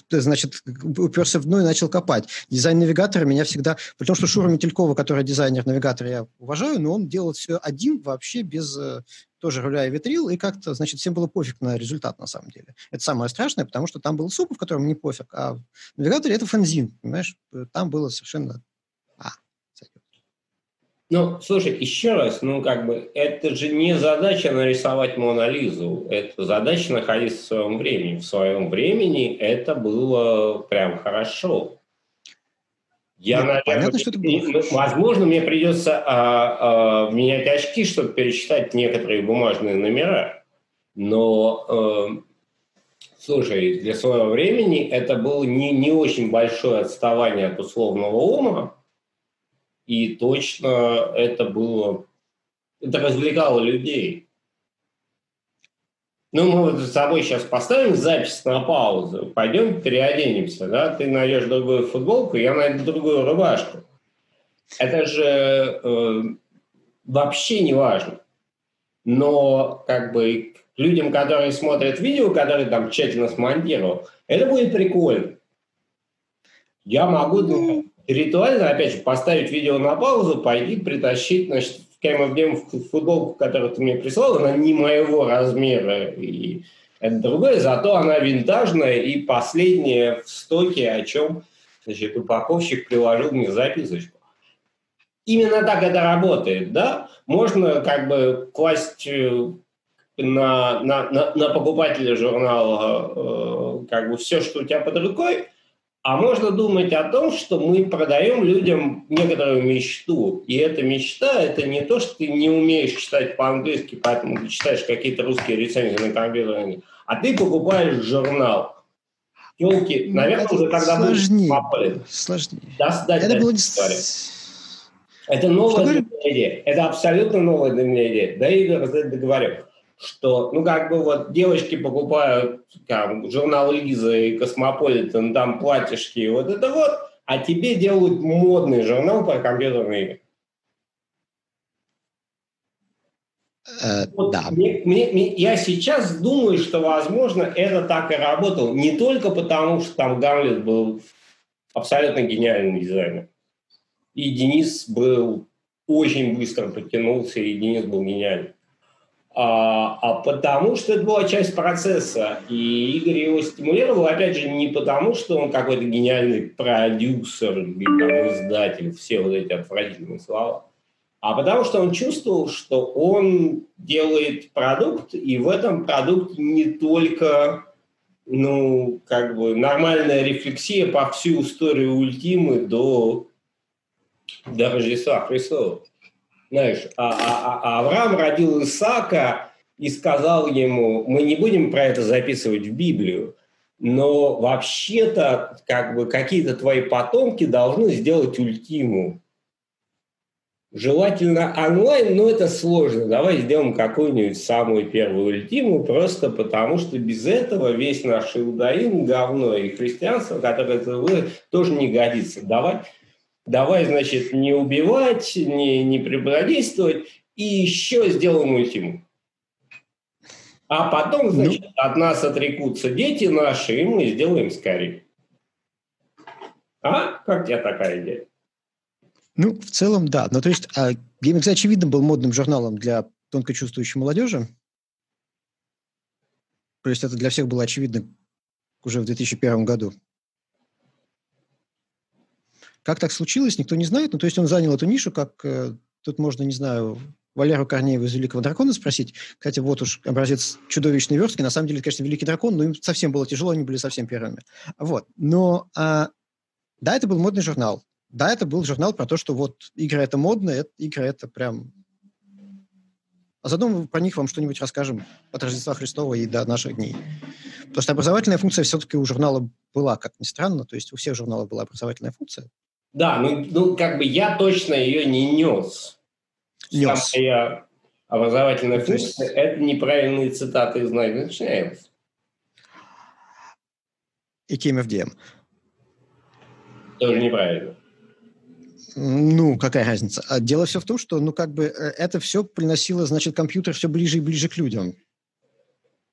значит, уперся в дно и начал копать. Дизайн навигатора меня всегда... Потому что Шура Метелькова, которая дизайнер навигатора, я уважаю, но он делал все один вообще без э, тоже руля и ветрил, и как-то, значит, всем было пофиг на результат на самом деле. Это самое страшное, потому что там был суп, в котором не пофиг, а в навигаторе это фанзин, понимаешь? Там было совершенно... А, ну, слушай, еще раз, ну, как бы, это же не задача нарисовать Монолизу, это задача находиться в своем времени. В своем времени это было прям хорошо. Я, Нет, наверное, понятно, что это было возможно, мне придется а, а, менять очки, чтобы пересчитать некоторые бумажные номера. Но, э, слушай, для своего времени это было не, не очень большое отставание от условного ума, и точно это было, это развлекало людей. Ну, мы вот с тобой сейчас поставим запись на паузу, пойдем переоденемся, да, ты найдешь другую футболку, я найду другую рубашку. Это же э, вообще не важно. Но как бы людям, которые смотрят видео, которые там тщательно смонтировал, это будет прикольно. Я могу ну, ритуально, опять же, поставить видео на паузу, пойти притащить, значит, в KMFDM футболку, которую ты мне прислал, она не моего размера, и это другое, зато она винтажная и последняя в стоке, о чем, значит, упаковщик приложил мне записочку. Именно так это работает, да? Можно как бы класть э, на, на, на, на покупателя журнала э, как бы все, что у тебя под рукой – а можно думать о том, что мы продаем людям некоторую мечту. И эта мечта – это не то, что ты не умеешь читать по-английски, поэтому ты читаешь какие-то русские рецензии на компьютере, а ты покупаешь журнал. Елки, ну, наверное, уже когда сложнее, мы Сложнее. Да, да, это было... история. Это новая для меня идея. Это абсолютно новая для меня идея. Да, Игорь, договорю что, ну, как бы вот девочки покупают там, журнал Лиза и Космополитен, там платьишки и вот это вот, а тебе делают модный журнал про компьютерные игры. Э, вот да. Мне, мне, я сейчас думаю, что, возможно, это так и работало. Не только потому, что там Гамлет был абсолютно гениальный дизайнер. И Денис был очень быстро подтянулся, и Денис был гениальный а, а потому что это была часть процесса. И Игорь его стимулировал, опять же, не потому, что он какой-то гениальный продюсер издатель, все вот эти отвратительные слова, а потому что он чувствовал, что он делает продукт, и в этом продукте не только ну, как бы нормальная рефлексия по всю историю Ультимы до, до Рождества Христова. Знаешь, а, а, а Авраам родил Исаака и сказал ему, мы не будем про это записывать в Библию, но вообще-то как бы какие-то твои потомки должны сделать ультиму. Желательно онлайн, но это сложно. Давай сделаем какую-нибудь самую первую ультиму, просто потому что без этого весь наш иудаизм, говно и христианство, которое это вы, тоже не годится. Давай, давай, значит, не убивать, не, не преподействовать, и еще сделаем ультиму. А потом, ну. значит, ну, от нас отрекутся дети наши, и мы сделаем скорее. А? Как тебе такая идея? Ну, в целом, да. Ну, то есть, а, GameX, очевидно, был модным журналом для тонко чувствующей молодежи. То есть это для всех было очевидно уже в 2001 году. Как так случилось, никто не знает. Ну, то есть он занял эту нишу, как э, тут можно, не знаю, Валеру Корнеева из «Великого дракона» спросить. Кстати, вот уж образец чудовищной верстки. На самом деле, конечно, «Великий дракон», но им совсем было тяжело, они были совсем первыми. Вот. Но, а, да, это был модный журнал. Да, это был журнал про то, что вот игры это модно, это, игры это прям... А заодно мы про них вам что-нибудь расскажем от Рождества Христова и до наших дней. Потому что образовательная функция все-таки у журнала была, как ни странно, то есть у всех журналов была образовательная функция. Да, ну, ну как бы я точно ее не нес. Нес. Самая образовательная функция это неправильные цитаты из Nine Inch И KMFDM. Тоже неправильно. Ну, какая разница? А дело все в том, что, ну, как бы, э, это все приносило, значит, компьютер все ближе и ближе к людям.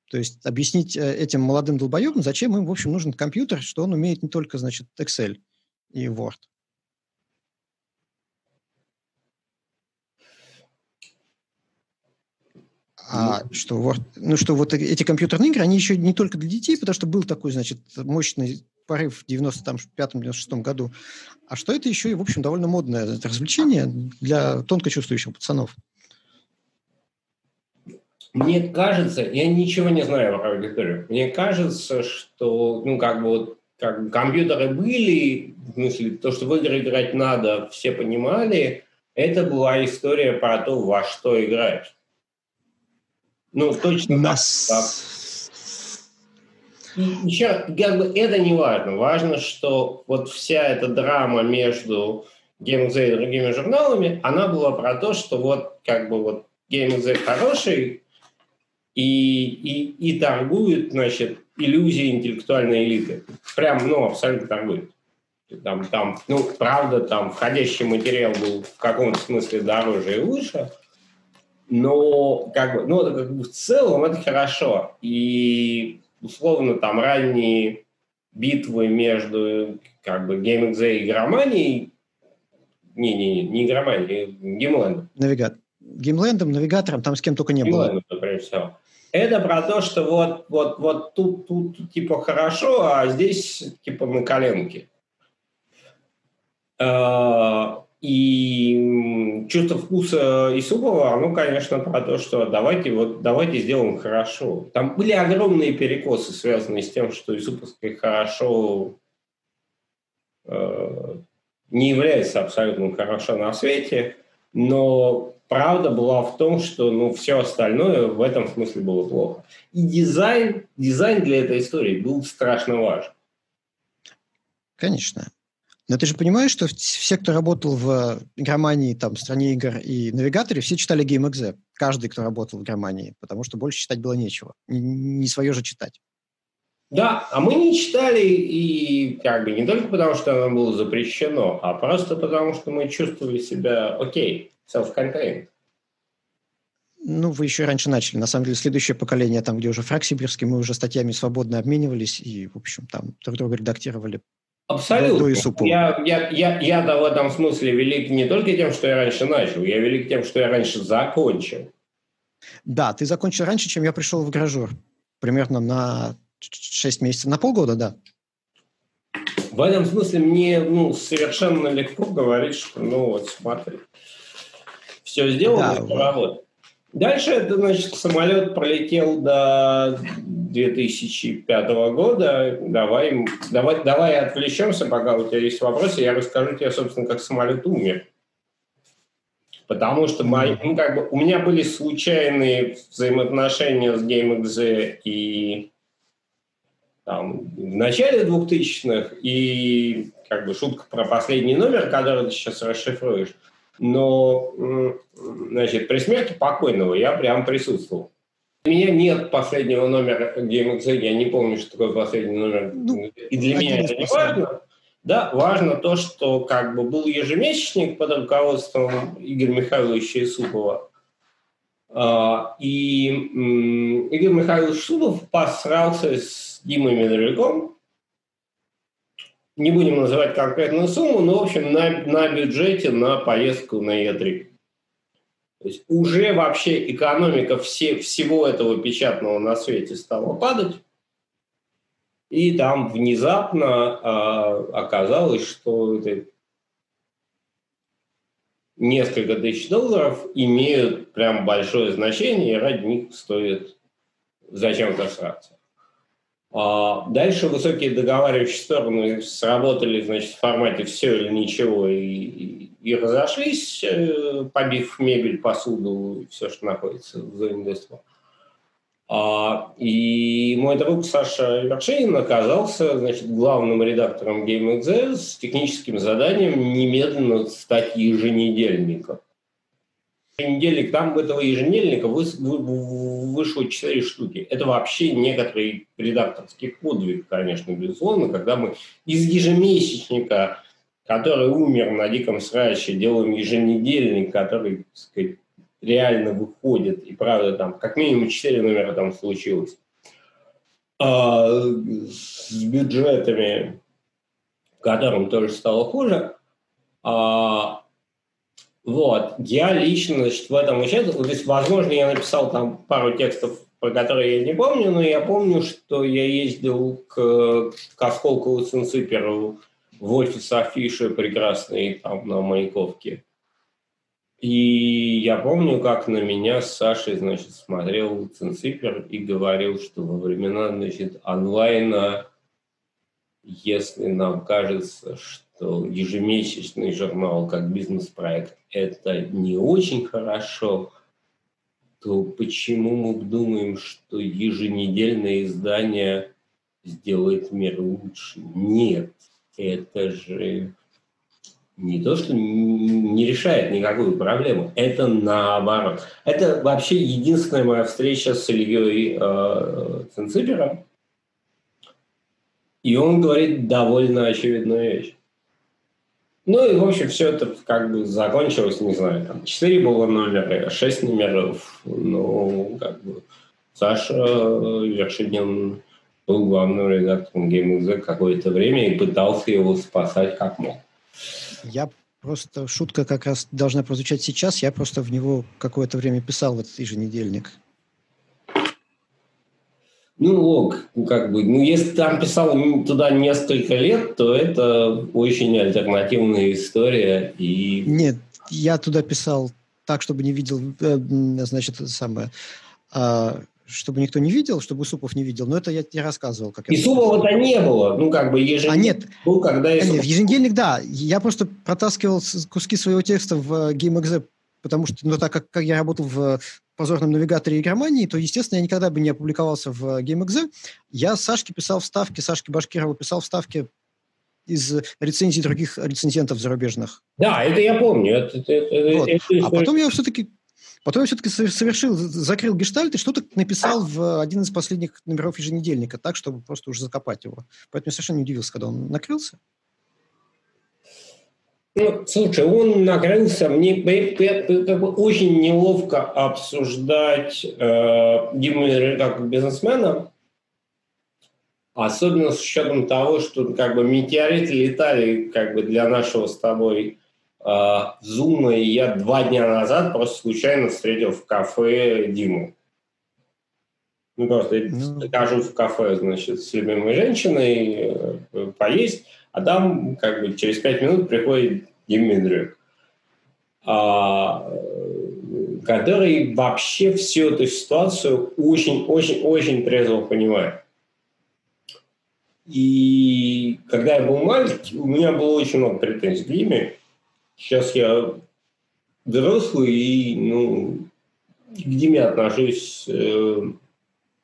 То есть объяснить э, этим молодым долбоебам, зачем им, в общем, нужен компьютер, что он умеет не только, значит, Excel и Word. А ну, что, Word, ну, что вот эти компьютерные игры, они еще не только для детей, потому что был такой, значит, мощный порыв в 95-96 году, а что это еще и, в общем, довольно модное развлечение для тонко чувствующих пацанов. Мне кажется, я ничего не знаю про аудиторию, мне кажется, что, ну, как бы вот как компьютеры были, в смысле, то, что в игры играть надо, все понимали, это была история про то, во что играешь. Ну, точно Нас... так. И еще, как бы, это не важно. Важно, что вот вся эта драма между GameZ и другими журналами, она была про то, что вот как бы вот GameZ хороший и, и, и торгует, значит, иллюзией интеллектуальной элиты. Прям, ну, абсолютно торгует. Там, там, ну, правда, там входящий материал был в каком-то смысле дороже и лучше, но как бы, ну, как бы в целом это хорошо. И условно там ранние битвы между как бы GameXZ и игроманией, не-не-не, не игроманией, геймлендом. Навигат. Геймлендом, навигатором, там с кем только не было. прежде всего. Это про то, что вот, вот, вот тут, тут типа хорошо, а здесь типа на коленке. А, и чувство вкуса Исупова, оно, конечно, про то, что давайте, вот, давайте сделаем хорошо. Там были огромные перекосы, связанные с тем, что Исуповское хорошо э, не является абсолютно хорошо на свете, но правда была в том, что ну, все остальное в этом смысле было плохо. И дизайн, дизайн для этой истории был страшно важен. Конечно. Но ты же понимаешь, что все, кто работал в игромании, там, стране игр и навигаторе, все читали GameXZ. Каждый, кто работал в игромании, потому что больше читать было нечего. Не, не свое же читать. Да, а мы не читали, и как бы не только потому, что оно было запрещено, а просто потому, что мы чувствовали себя окей, okay, self-contained. Ну, вы еще раньше начали. На самом деле, следующее поколение, там, где уже фраг сибирский, мы уже статьями свободно обменивались и, в общем, там друг друга редактировали Абсолютно. Я, я, я, я да, в этом смысле велик не только тем, что я раньше начал, я велик тем, что я раньше закончил. Да, ты закончил раньше, чем я пришел в гаражер. Примерно на 6 месяцев, на полгода, да. В этом смысле мне ну, совершенно легко говорить, что ну вот смотри, все сделано, да, вот. Дальше, это, значит, самолет пролетел до 2005 года. Давай, давай, давай отвлечемся, пока у тебя есть вопросы. Я расскажу тебе, собственно, как самолет умер. Потому что мои, ну, как бы, у меня были случайные взаимоотношения с GameXZ и там, в начале 2000-х, и как бы шутка про последний номер, который ты сейчас расшифруешь. Но, значит, при смерти покойного я прям присутствовал. У меня нет последнего номера GameXZ, я не помню, что такое последний номер. Ну, и для меня это не важно. Да, важно то, что как бы был ежемесячник под руководством Игоря Михайловича Исупова. А, и Игорь Михайлович Супов посрался с Димой Медведевым. Не будем называть конкретную сумму, но, в общем, на, на бюджете на поездку на Е3. То есть уже вообще экономика все, всего этого печатного на свете стала падать. И там внезапно э, оказалось, что это несколько тысяч долларов имеют прям большое значение, и ради них стоит зачем-то сраться. А дальше высокие договаривающие стороны сработали значит, в формате все или ничего и, и, и разошлись, э, побив мебель, посуду и все, что находится зоне действия. А, и мой друг Саша Вершинин оказался значит, главным редактором GameXZ с техническим заданием немедленно стать еженедельником понедельник, там этого еженедельника вышло 4 штуки. Это вообще некоторый редакторский подвиг, конечно, безусловно, когда мы из ежемесячника, который умер на диком сраче, делаем еженедельник, который, так сказать, реально выходит, и правда там как минимум 4 номера там случилось, а, с бюджетами, в котором тоже стало хуже, а, вот. Я лично, значит, в этом участвовал. То есть, возможно, я написал там пару текстов, про которые я не помню, но я помню, что я ездил к, к Осколкову Цинциперу офис Афиши прекрасный там на Маяковке. И я помню, как на меня с Сашей, значит, смотрел Цинципер и говорил, что во времена, значит, онлайна, если нам кажется, что ежемесячный журнал как бизнес-проект – это не очень хорошо, то почему мы думаем, что еженедельное издание сделает мир лучше? Нет, это же не то, что не решает никакую проблему, это наоборот. Это вообще единственная моя встреча с Ильей э, Цинципером, и он говорит довольно очевидную вещь. Ну и, в общем, все это как бы закончилось, не знаю, там 4 было номера, 6 номеров. Ну, как бы Саша Вершинин был главным редактором GameXZ какое-то время и пытался его спасать как мог. Я просто, шутка как раз должна прозвучать сейчас, я просто в него какое-то время писал в этот еженедельник. Ну, ок, как бы, ну, если там писал туда несколько лет, то это очень альтернативная история. И... Нет, я туда писал так, чтобы не видел, э, значит, это самое, а, чтобы никто не видел, чтобы Супов не видел. Но это я тебе рассказывал. Как и Супова-то не было. Ну, как бы еженедельник а нет, был, когда... Нет, в еженедельник, да. Я просто протаскивал куски своего текста в GameXZ потому что, ну, так как, как я работал в позорном навигаторе игромании, то, естественно, я никогда бы не опубликовался в GameXZ. Я Сашке писал вставки, Сашке Башкирову писал вставки из рецензий других рецензентов зарубежных. Да, это я помню. Это, это, вот. это, а потом я все-таки Потом я все-таки совершил, закрыл гештальт и что-то написал в один из последних номеров еженедельника, так, чтобы просто уже закопать его. Поэтому я совершенно не удивился, когда он накрылся. Ну, слушай, он накрылся, мне как бы очень неловко обсуждать э, как бизнесмена, особенно с учетом того, что как бы метеориты летали как бы для нашего с тобой зума, и я два дня назад просто случайно встретил в кафе Диму. Ну, просто ну... хожу в кафе, значит, с любимой женщиной э, поесть, а там как бы через пять минут приходит Димитрий, а, который вообще всю эту ситуацию очень-очень-очень трезво понимает. И когда я был маленький, у меня было очень много претензий к Диме. Сейчас я взрослый и ну, к Диме отношусь, э,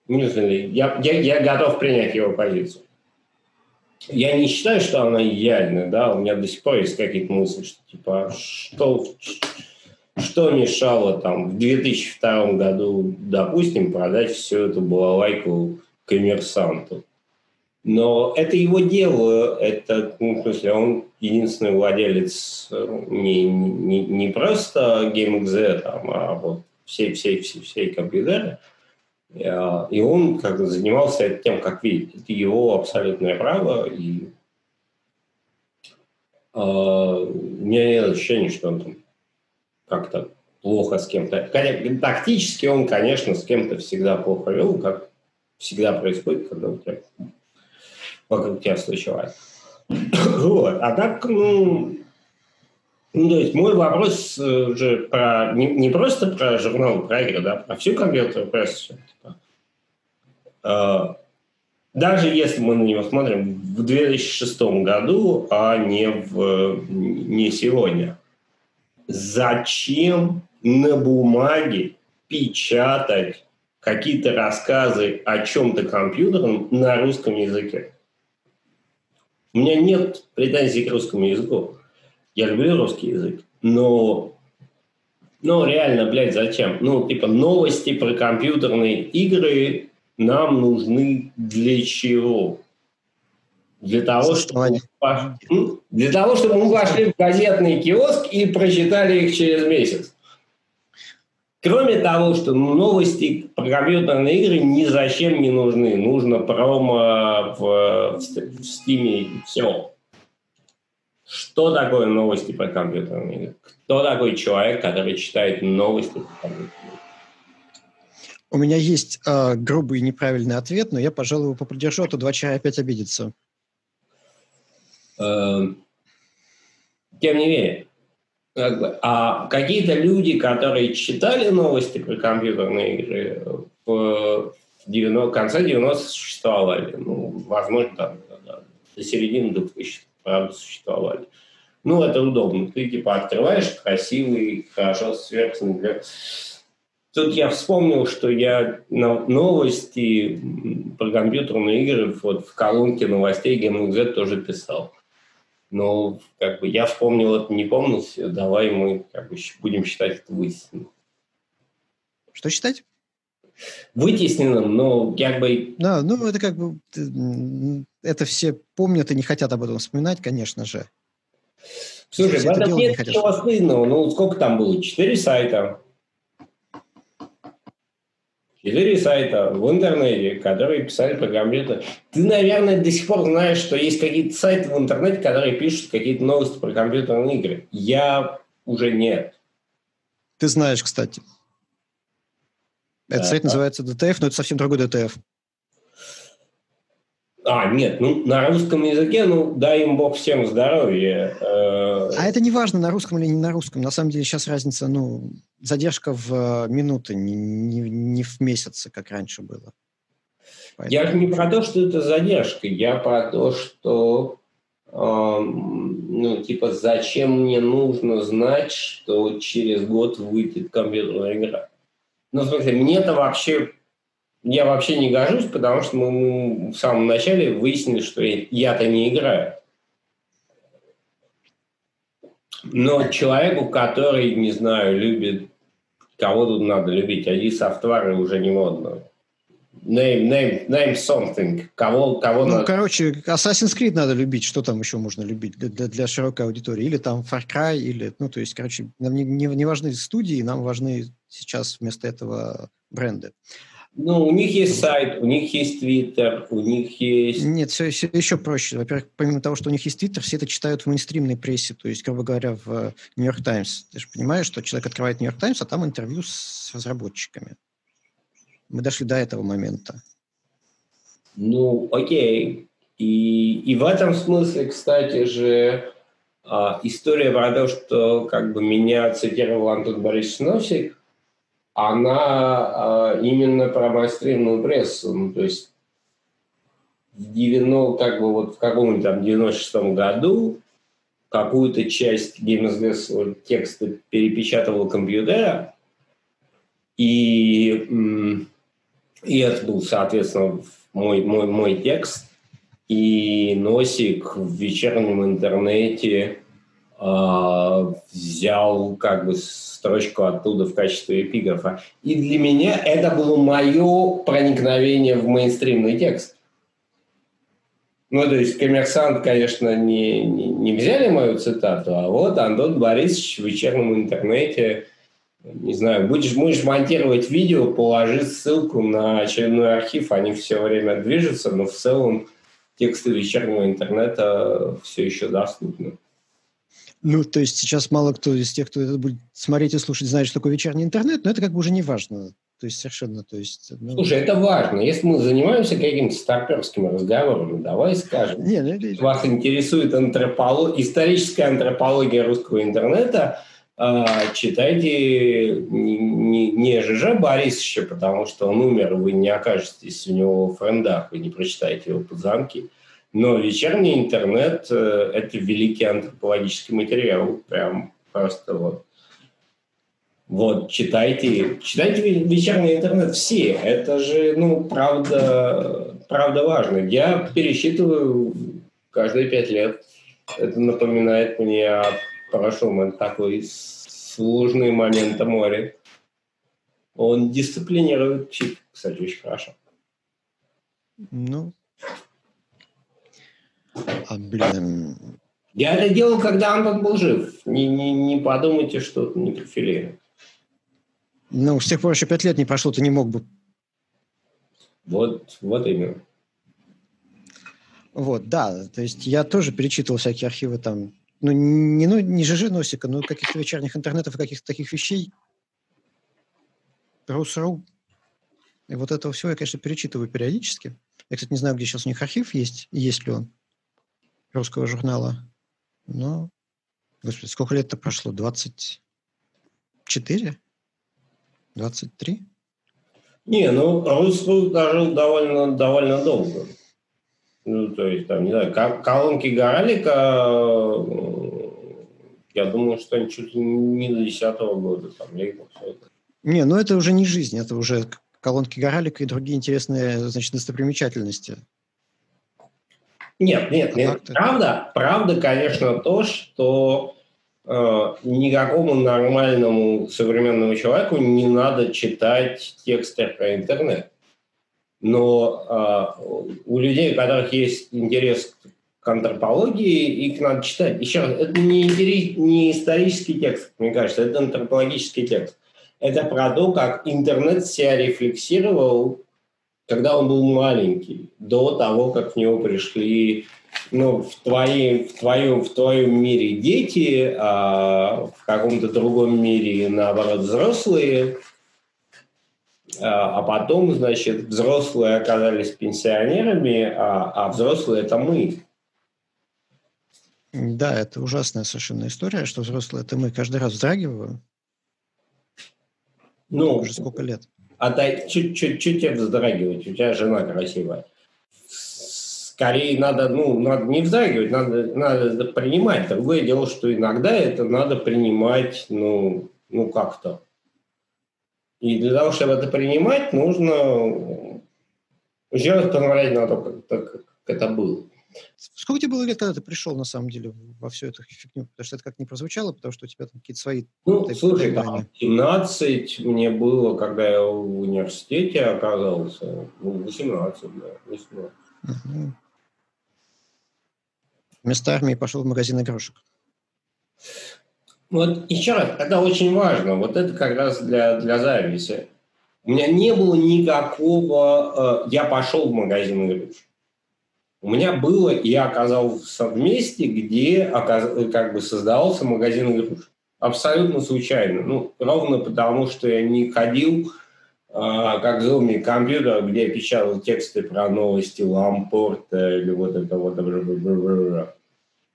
не знаю, я, я, я готов принять его позицию. я не считаю, что она идеальная, да, у меня до сих пор есть какие-то мысли, что типа, что, что мешало там в 2002 году, допустим, продать всю эту балалайку коммерсанту. Но это его дело, это, ну, в смысле, он единственный владелец э, не, не, не просто GameXZ, там, а вот всей, всей, всей, всей компьютеры. Э, и он как занимался тем, как видит. Это его абсолютное право. И э, у меня нет ощущения, что он там как-то плохо с кем-то. Тактически он, конечно, с кем-то всегда плохо вел, как всегда происходит, когда у тебя вокруг тебя случилось. вот. А так, ну, ну, то есть мой вопрос э, же про не, не просто про журнал, про игры, да, про всю компьютерную прессу. Типа. Э, даже если мы на него смотрим в 2006 году, а не, в, не сегодня, зачем на бумаге печатать какие-то рассказы о чем-то компьютерном на русском языке? У меня нет претензий к русскому языку. Я люблю русский язык, но ну, реально, блядь, зачем? Ну, типа, новости про компьютерные игры нам нужны для чего? Для того, чтобы, для того, чтобы мы вошли в газетный киоск и прочитали их через месяц. Кроме того, что новости про компьютерные игры ни зачем не нужны. Нужно промо в, в, в Steam и все. Что такое новости про компьютерные игры? Кто такой человек, который читает новости про компьютерные игры? У меня есть э, грубый и неправильный ответ, но я, пожалуй, его попридержу, а то два чая опять обидится. Эм, тем не менее, как бы, а какие-то люди, которые читали новости про компьютерные игры в, 90, конце 90 существовали. Ну, возможно, там, да, до середины 2000 правда, существовали. Ну, это удобно. Ты, типа, открываешь красивый, хорошо сверхсный Тут я вспомнил, что я новости про компьютерные игры вот в колонке новостей GameZ тоже писал. Но как бы я вспомнил это, не помнил, давай мы как бы будем считать это вытесненным. Что считать? Вытесненным, но как бы... Да, ну это как бы... Это все помнят и не хотят об этом вспоминать, конечно же. Слушай, в этом нет ничего стыдного. Ну, сколько там было? Четыре сайта четыре сайта в интернете, которые писали про компьютер. Ты, наверное, до сих пор знаешь, что есть какие-то сайты в интернете, которые пишут какие-то новости про компьютерные игры. Я уже нет. Ты знаешь, кстати. Этот сайт называется DTF, но это совсем другой DTF. А, нет, ну на русском языке, ну дай им бог всем здоровья. Э. А это не важно, на русском или не на русском. На самом деле сейчас разница, ну, задержка в э, минуты, не, не, не в месяцы, как раньше было. Поэтому... Я не про то, что это задержка, я про то, что э, ну, типа, зачем мне нужно знать, что через год выйдет компьютерная игра? Ну, в смысле, мне-то вообще я вообще не гожусь, потому что мы в самом начале выяснили, что я-то не играю. Но человеку, который, не знаю, любит, кого тут надо любить, ID софтвары уже не модно. Name, name, name something. Кого, кого ну, надо... короче, Assassin's Creed надо любить. Что там еще можно любить для, для, для широкой аудитории? Или там Far Cry, или... Ну, то есть, короче, нам не, не, не важны студии, нам важны сейчас вместо этого бренды. Ну, у них есть сайт, у них есть твиттер, у них есть... Нет, все, все еще проще. Во-первых, помимо того, что у них есть твиттер, все это читают в мейнстримной прессе, то есть, грубо говоря, в Нью-Йорк Таймс. Ты же понимаешь, что человек открывает Нью-Йорк Таймс, а там интервью с разработчиками. Мы дошли до этого момента. Ну, окей. И, и в этом смысле, кстати же, а, история про то, что как бы меня цитировал Антон Борисович Носик, она э, именно про майстримную прессу. Ну, то есть в 90, как бы вот в каком-нибудь там 96-м году какую-то часть геймсгэс текста перепечатывал компьютер, и, и это был, соответственно, мой, мой, мой текст. и Носик в вечернем интернете взял как бы строчку оттуда в качестве эпиграфа. И для меня это было мое проникновение в мейнстримный текст. Ну, то есть коммерсант, конечно, не, не, не взяли мою цитату, а вот Антон Борисович в вечернем интернете, не знаю, будешь, будешь монтировать видео, положи ссылку на очередной архив, они все время движутся, но в целом тексты вечернего интернета все еще доступны. Ну, то есть сейчас мало кто из тех, кто это будет смотреть и слушать, знает, что такое вечерний интернет, но это как бы уже не важно. То есть совершенно, то есть... Ну... Слушай, это важно. Если мы занимаемся какими-то старперскими разговорами, давай скажем. Не, ну, это... Вас интересует антрополог... историческая антропология русского интернета, э, читайте не, не, не ЖЖ Борисовича, потому что он умер, вы не окажетесь у него в френдах, вы не прочитаете его подзамки. Но вечерний интернет э, – это великий антропологический материал, прям просто вот вот, читайте, читайте вечерний интернет все. Это же, ну, правда, правда важно. Я пересчитываю каждые пять лет. Это напоминает мне о прошлом. Это такой сложный момент о море. Он дисциплинирует чип, кстати, очень хорошо. Ну, а, блин. Я это делал, когда Антон был жив. Не, не, не подумайте, что не профилирует. Ну, с тех пор еще пять лет не прошло, ты не мог бы. Вот, вот именно. Вот, да, то есть я тоже перечитывал всякие архивы там, ну, не, ну, не ЖЖ Носика, но каких-то вечерних интернетов и каких-то таких вещей. Рус.ру. И вот этого всего я, конечно, перечитываю периодически. Я, кстати, не знаю, где сейчас у них архив есть, есть ли он, русского журнала. Но, господи, сколько лет-то прошло? 24? 23? Не, ну Русфуд дожил довольно, довольно долго. Ну, то есть, там, не знаю, колонки Горалика, я думаю, что они чуть ли не до 10 года, там, все это. Не, ну это уже не жизнь, это уже колонки Горалика и другие интересные, значит, достопримечательности. Нет, нет, нет. Правда, правда, конечно, то, что Э, никакому нормальному современному человеку не надо читать тексты про интернет. Но э, у людей, у которых есть интерес к антропологии, их надо читать. Еще раз, это не, не исторический текст, мне кажется, это антропологический текст. Это про то, как интернет себя рефлексировал, когда он был маленький, до того, как в него пришли ну, в, твои, в, твоем, в твоем мире дети, а в каком-то другом мире, наоборот, взрослые, а, а потом, значит, взрослые оказались пенсионерами, а, а взрослые – это мы. Да, это ужасная совершенно история, что взрослые – это мы. Каждый раз вздрагиваю. Ну, уже сколько лет. А чуть-чуть вздрагивать, у тебя жена красивая скорее надо, ну, надо не вздрагивать, надо, надо принимать. Другое дело, что иногда это надо принимать, ну, ну как-то. И для того, чтобы это принимать, нужно раз посмотреть на то, как, как, как это было. Сколько тебе было лет, когда ты пришел, на самом деле, во всю эту фигню? Потому что это как не прозвучало, потому что у тебя там какие-то свои... Ну, слушай, там, 17 мне было, когда я в университете оказался. Ну, 18, да, 18. Угу. Вместо армии пошел в магазин игрушек. Вот еще раз, это очень важно. Вот это как раз для, для зависи. У меня не было никакого... Э, я пошел в магазин игрушек. У меня было, я оказался в месте, где как бы создавался магазин игрушек. Абсолютно случайно. Ну, ровно потому, что я не ходил а, как зомби компьютер, где я печатал тексты про новости Лампорта или вот это вот.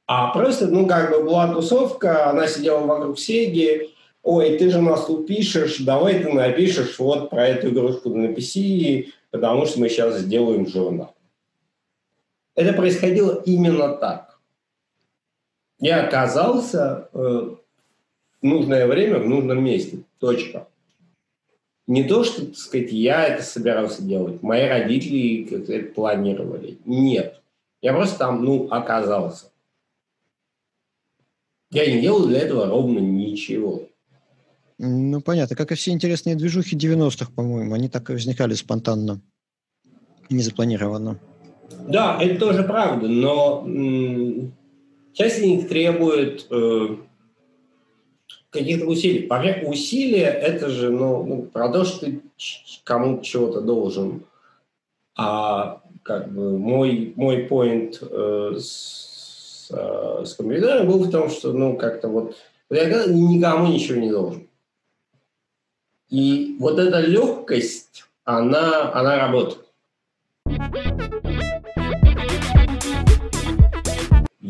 А просто, ну, как бы была тусовка, она сидела вокруг Сеги, ой, ты же нас тут пишешь, давай ты напишешь вот про эту игрушку написи, потому что мы сейчас сделаем журнал. Это происходило именно так. Я оказался э, в нужное время в нужном месте. Точка не то, что, так сказать, я это собирался делать, мои родители это планировали. Нет. Я просто там, ну, оказался. Я не делал для этого ровно ничего. Ну, понятно. Как и все интересные движухи 90-х, по-моему. Они так и возникали спонтанно. Незапланированно. Да, это тоже правда, но часть из них требует э, каких-то усилий. Поверь, усилия – это же ну, ну, про то, что ты кому-то чего-то должен. А как бы мой, мой point э, с, э, с компьютером был в том, что ну как-то вот я никому ничего не должен. И вот эта легкость, она, она работает.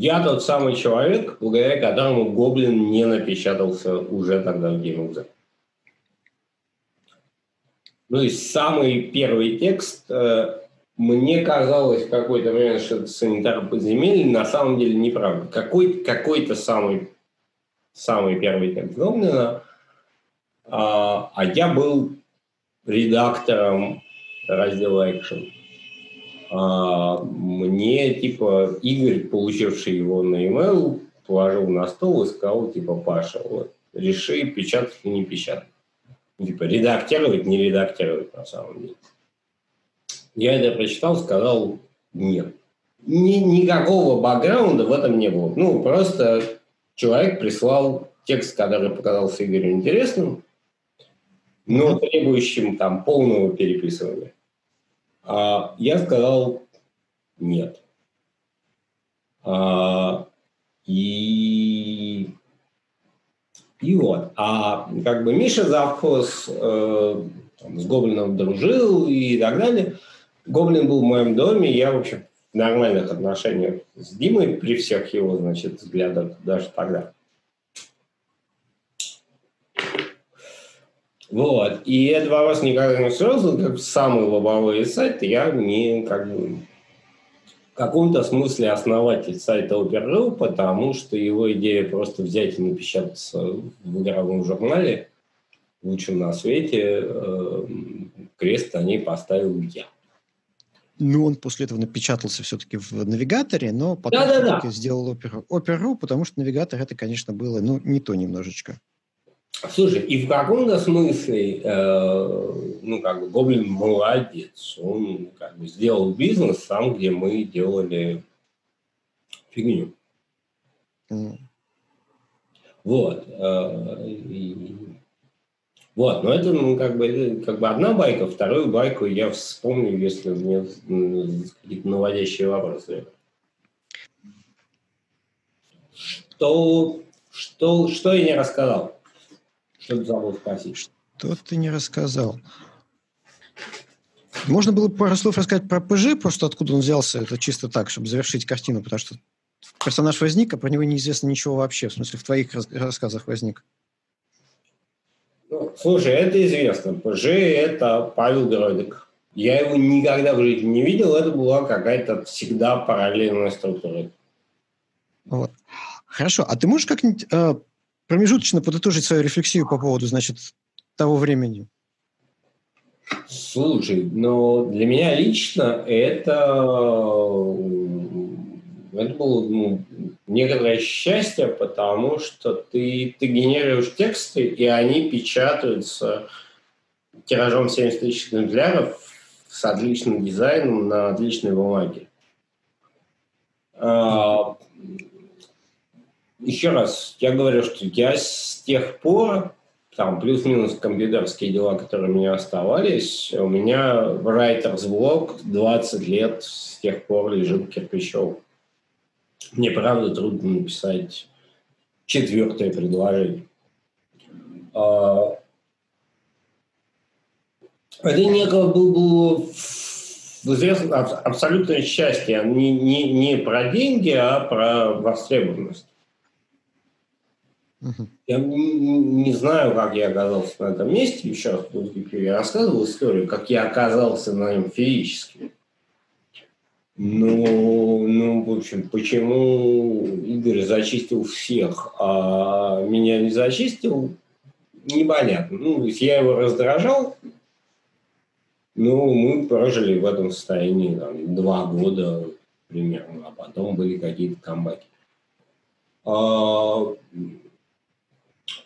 Я тот самый человек, благодаря которому Гоблин не напечатался уже тогда в GameXZ. Ну и самый первый текст, э, мне казалось в какой-то момент, что это санитар подземелья, на самом деле неправда. Какой, какой-то самый, самый первый текст Гоблина, а, а я был редактором раздела Action. А, мне, типа, Игорь, получивший его на e-mail, положил на стол и сказал, типа, Паша, вот, реши, печатать или не печатать. Типа, редактировать, не редактировать на самом деле. Я это прочитал, сказал, нет. Ни, никакого бэкграунда в этом не было. Ну, просто человек прислал текст, который показался Игорю интересным, но требующим там полного переписывания. А я сказал нет. А, и, и вот. А как бы Миша завхоз э, там, с Гоблином дружил и так далее. Гоблин был в моем доме, я, в общем, в нормальных отношениях с Димой при всех его, значит, взглядах даже тогда. Вот. И этот вопрос никогда не сразу, как самый лобовой сайт, я не как бы в каком-то смысле основатель сайта Opera.ru, потому что его идея просто взять и напечататься в игровом журнале, лучшем на свете, э, крест на ней поставил я. Ну, он после этого напечатался все-таки в навигаторе, но потом да, да, да. сделал Opera.ru, Opera потому что навигатор это, конечно, было ну, не то немножечко. Слушай, и в каком-то смысле, э, ну, как бы, Гоблин молодец. Он, как бы, сделал бизнес там, где мы делали фигню. Mm. Вот. Э, и, вот, но это, ну, как бы, это, как бы одна байка, вторую байку я вспомню, если мне какие-то наводящие вопросы. Что, что, что я не рассказал? Что забыл спросить? Что ты не рассказал? Можно было пару слов рассказать про ПЖ, просто откуда он взялся, это чисто так, чтобы завершить картину, потому что персонаж возник, а про него неизвестно ничего вообще, в смысле, в твоих рассказах возник. Ну, слушай, это известно. ПЖ – это Павел Гродик. Я его никогда в жизни не видел, это была какая-то всегда параллельная структура. Вот. Хорошо, а ты можешь как-нибудь э, промежуточно подытожить свою рефлексию по поводу, значит, того времени? Слушай, но для меня лично это, это было ну, некоторое счастье, потому что ты, ты генерируешь тексты, и они печатаются тиражом 70 тысяч экземпляров с отличным дизайном на отличной бумаге. А, еще раз, я говорю, что я с тех пор, там плюс-минус компьютерские дела, которые у меня оставались, у меня writer's блок 20 лет с тех пор лежит кирпичом. Мне, правда, трудно написать четвертое предложение. А, это некого был, был абсолютное счастье. Не, не, не про деньги, а про востребованность. Я не, знаю, как я оказался на этом месте. Еще раз, я рассказывал историю, как я оказался на нем физически. Ну, ну, в общем, почему Игорь зачистил всех, а меня не зачистил, непонятно. Ну, то есть я его раздражал, но мы прожили в этом состоянии там, два года примерно, а потом были какие-то камбаки. А,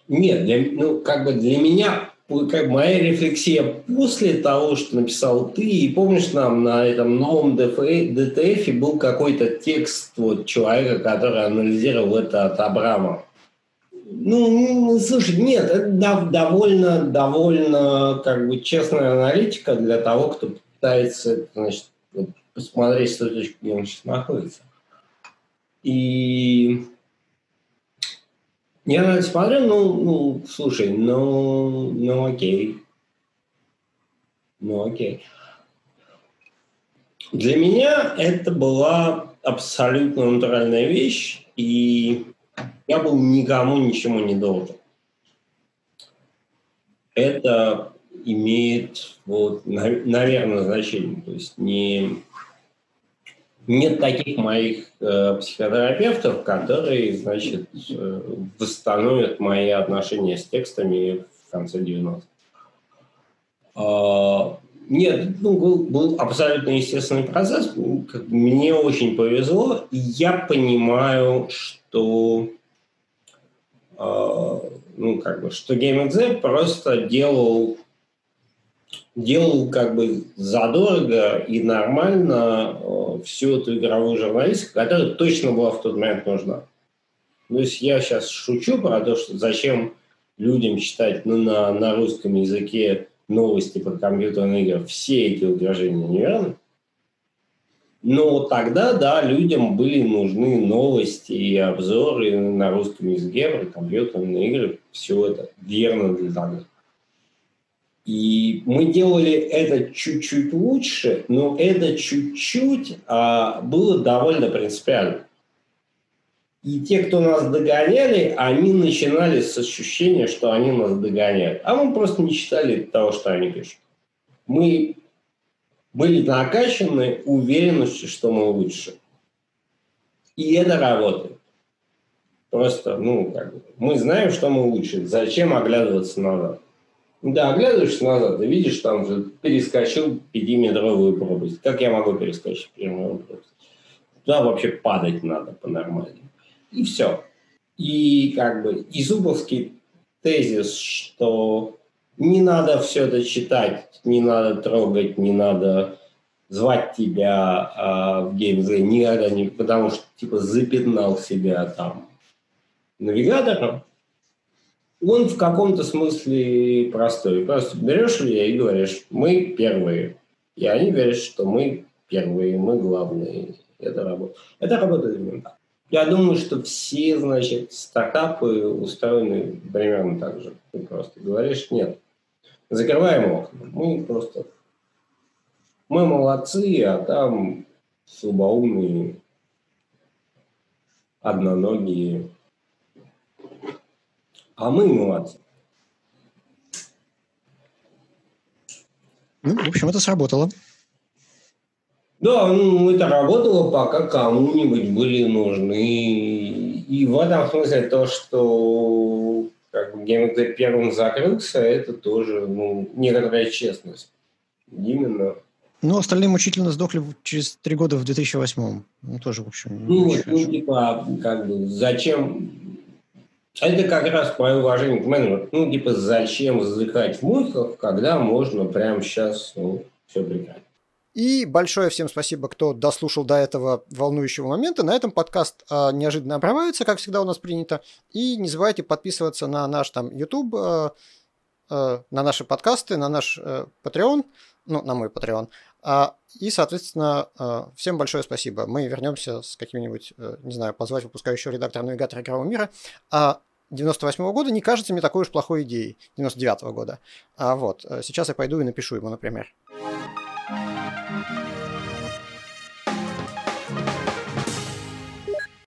нет, для, ну, как бы для меня как моя рефлексия после того, что написал ты, и помнишь, нам на этом новом ДТФ был какой-то текст вот, человека, который анализировал это от Абрама. Ну, ну, слушай, нет, это довольно, довольно как бы честная аналитика для того, кто пытается, значит, посмотреть, с точки, где он сейчас находится. И я смотрю, ну, ну, слушай, ну, ну окей. Ну окей. Для меня это была абсолютно натуральная вещь, и я был никому ничему не должен. Это имеет, вот, наверное, значение. То есть не нет таких моих э, психотерапевтов, которые, значит, э, восстановят мои отношения с текстами в конце 90-х. Э, нет, ну, был, был абсолютно естественный процесс. Мне очень повезло, и я понимаю, что э, ну, как бы, что GameXZ просто делал делал как бы задорого и нормально э, всю эту игровую журналистику, которая точно была в тот момент нужна. То есть я сейчас шучу про то, что зачем людям читать ну, на, на русском языке новости про компьютерные игры. Все эти утверждения неверны. Но тогда, да, людям были нужны новости и обзоры на русском языке про компьютерные игры. Все это верно для того. И мы делали это чуть-чуть лучше, но это чуть-чуть а, было довольно принципиально. И те, кто нас догоняли, они начинали с ощущения, что они нас догоняют. А мы просто не читали того, что они пишут. Мы были накачаны уверенностью, что мы лучше. И это работает. Просто, ну, как бы, мы знаем, что мы лучше. Зачем оглядываться назад? Да, оглядываешься назад и видишь, там же перескочил пятиметровую пропасть. Как я могу перескочить пятиметровую пропасть? Туда вообще падать надо по-нормальному. И все. И как бы Изубовский тезис, что не надо все это читать, не надо трогать, не надо звать тебя а, в геймзле никогда не, потому что типа запятнал себя там навигатором, он в каком-то смысле простой. Просто берешь ее и говоришь, мы первые. И они говорят, что мы первые, мы главные. Это работает. Это работает именно так. Я думаю, что все, значит, стартапы устроены примерно так же. Ты просто говоришь, нет, закрываем окна. Мы просто... Мы молодцы, а там слабоумные, одноногие, а мы молодцы. Ну, в общем, это сработало. Да, ну, это работало, пока кому-нибудь были нужны. И в этом смысле то, что как бы ГМТ первым закрылся, это тоже ну, некоторая честность. Именно. Ну, остальные мучительно сдохли через три года в 2008 Ну, тоже, в общем, Ну, ну типа, как бы, зачем а это как раз мое уважение к менеджеру. Ну, типа, зачем вздыхать в мухах, когда можно прямо сейчас ну, все прекрасно. И большое всем спасибо, кто дослушал до этого волнующего момента. На этом подкаст э, неожиданно обрывается, как всегда у нас принято. И не забывайте подписываться на наш там YouTube, э, э, на наши подкасты, на наш э, Patreon, ну, на мой Patreon. Э, и, соответственно, э, всем большое спасибо. Мы вернемся с каким-нибудь, э, не знаю, позвать выпускающего редактора навигатора игрового мира. А 98 -го года не кажется мне такой уж плохой идеей. 99 -го года. А вот, э, сейчас я пойду и напишу ему, например.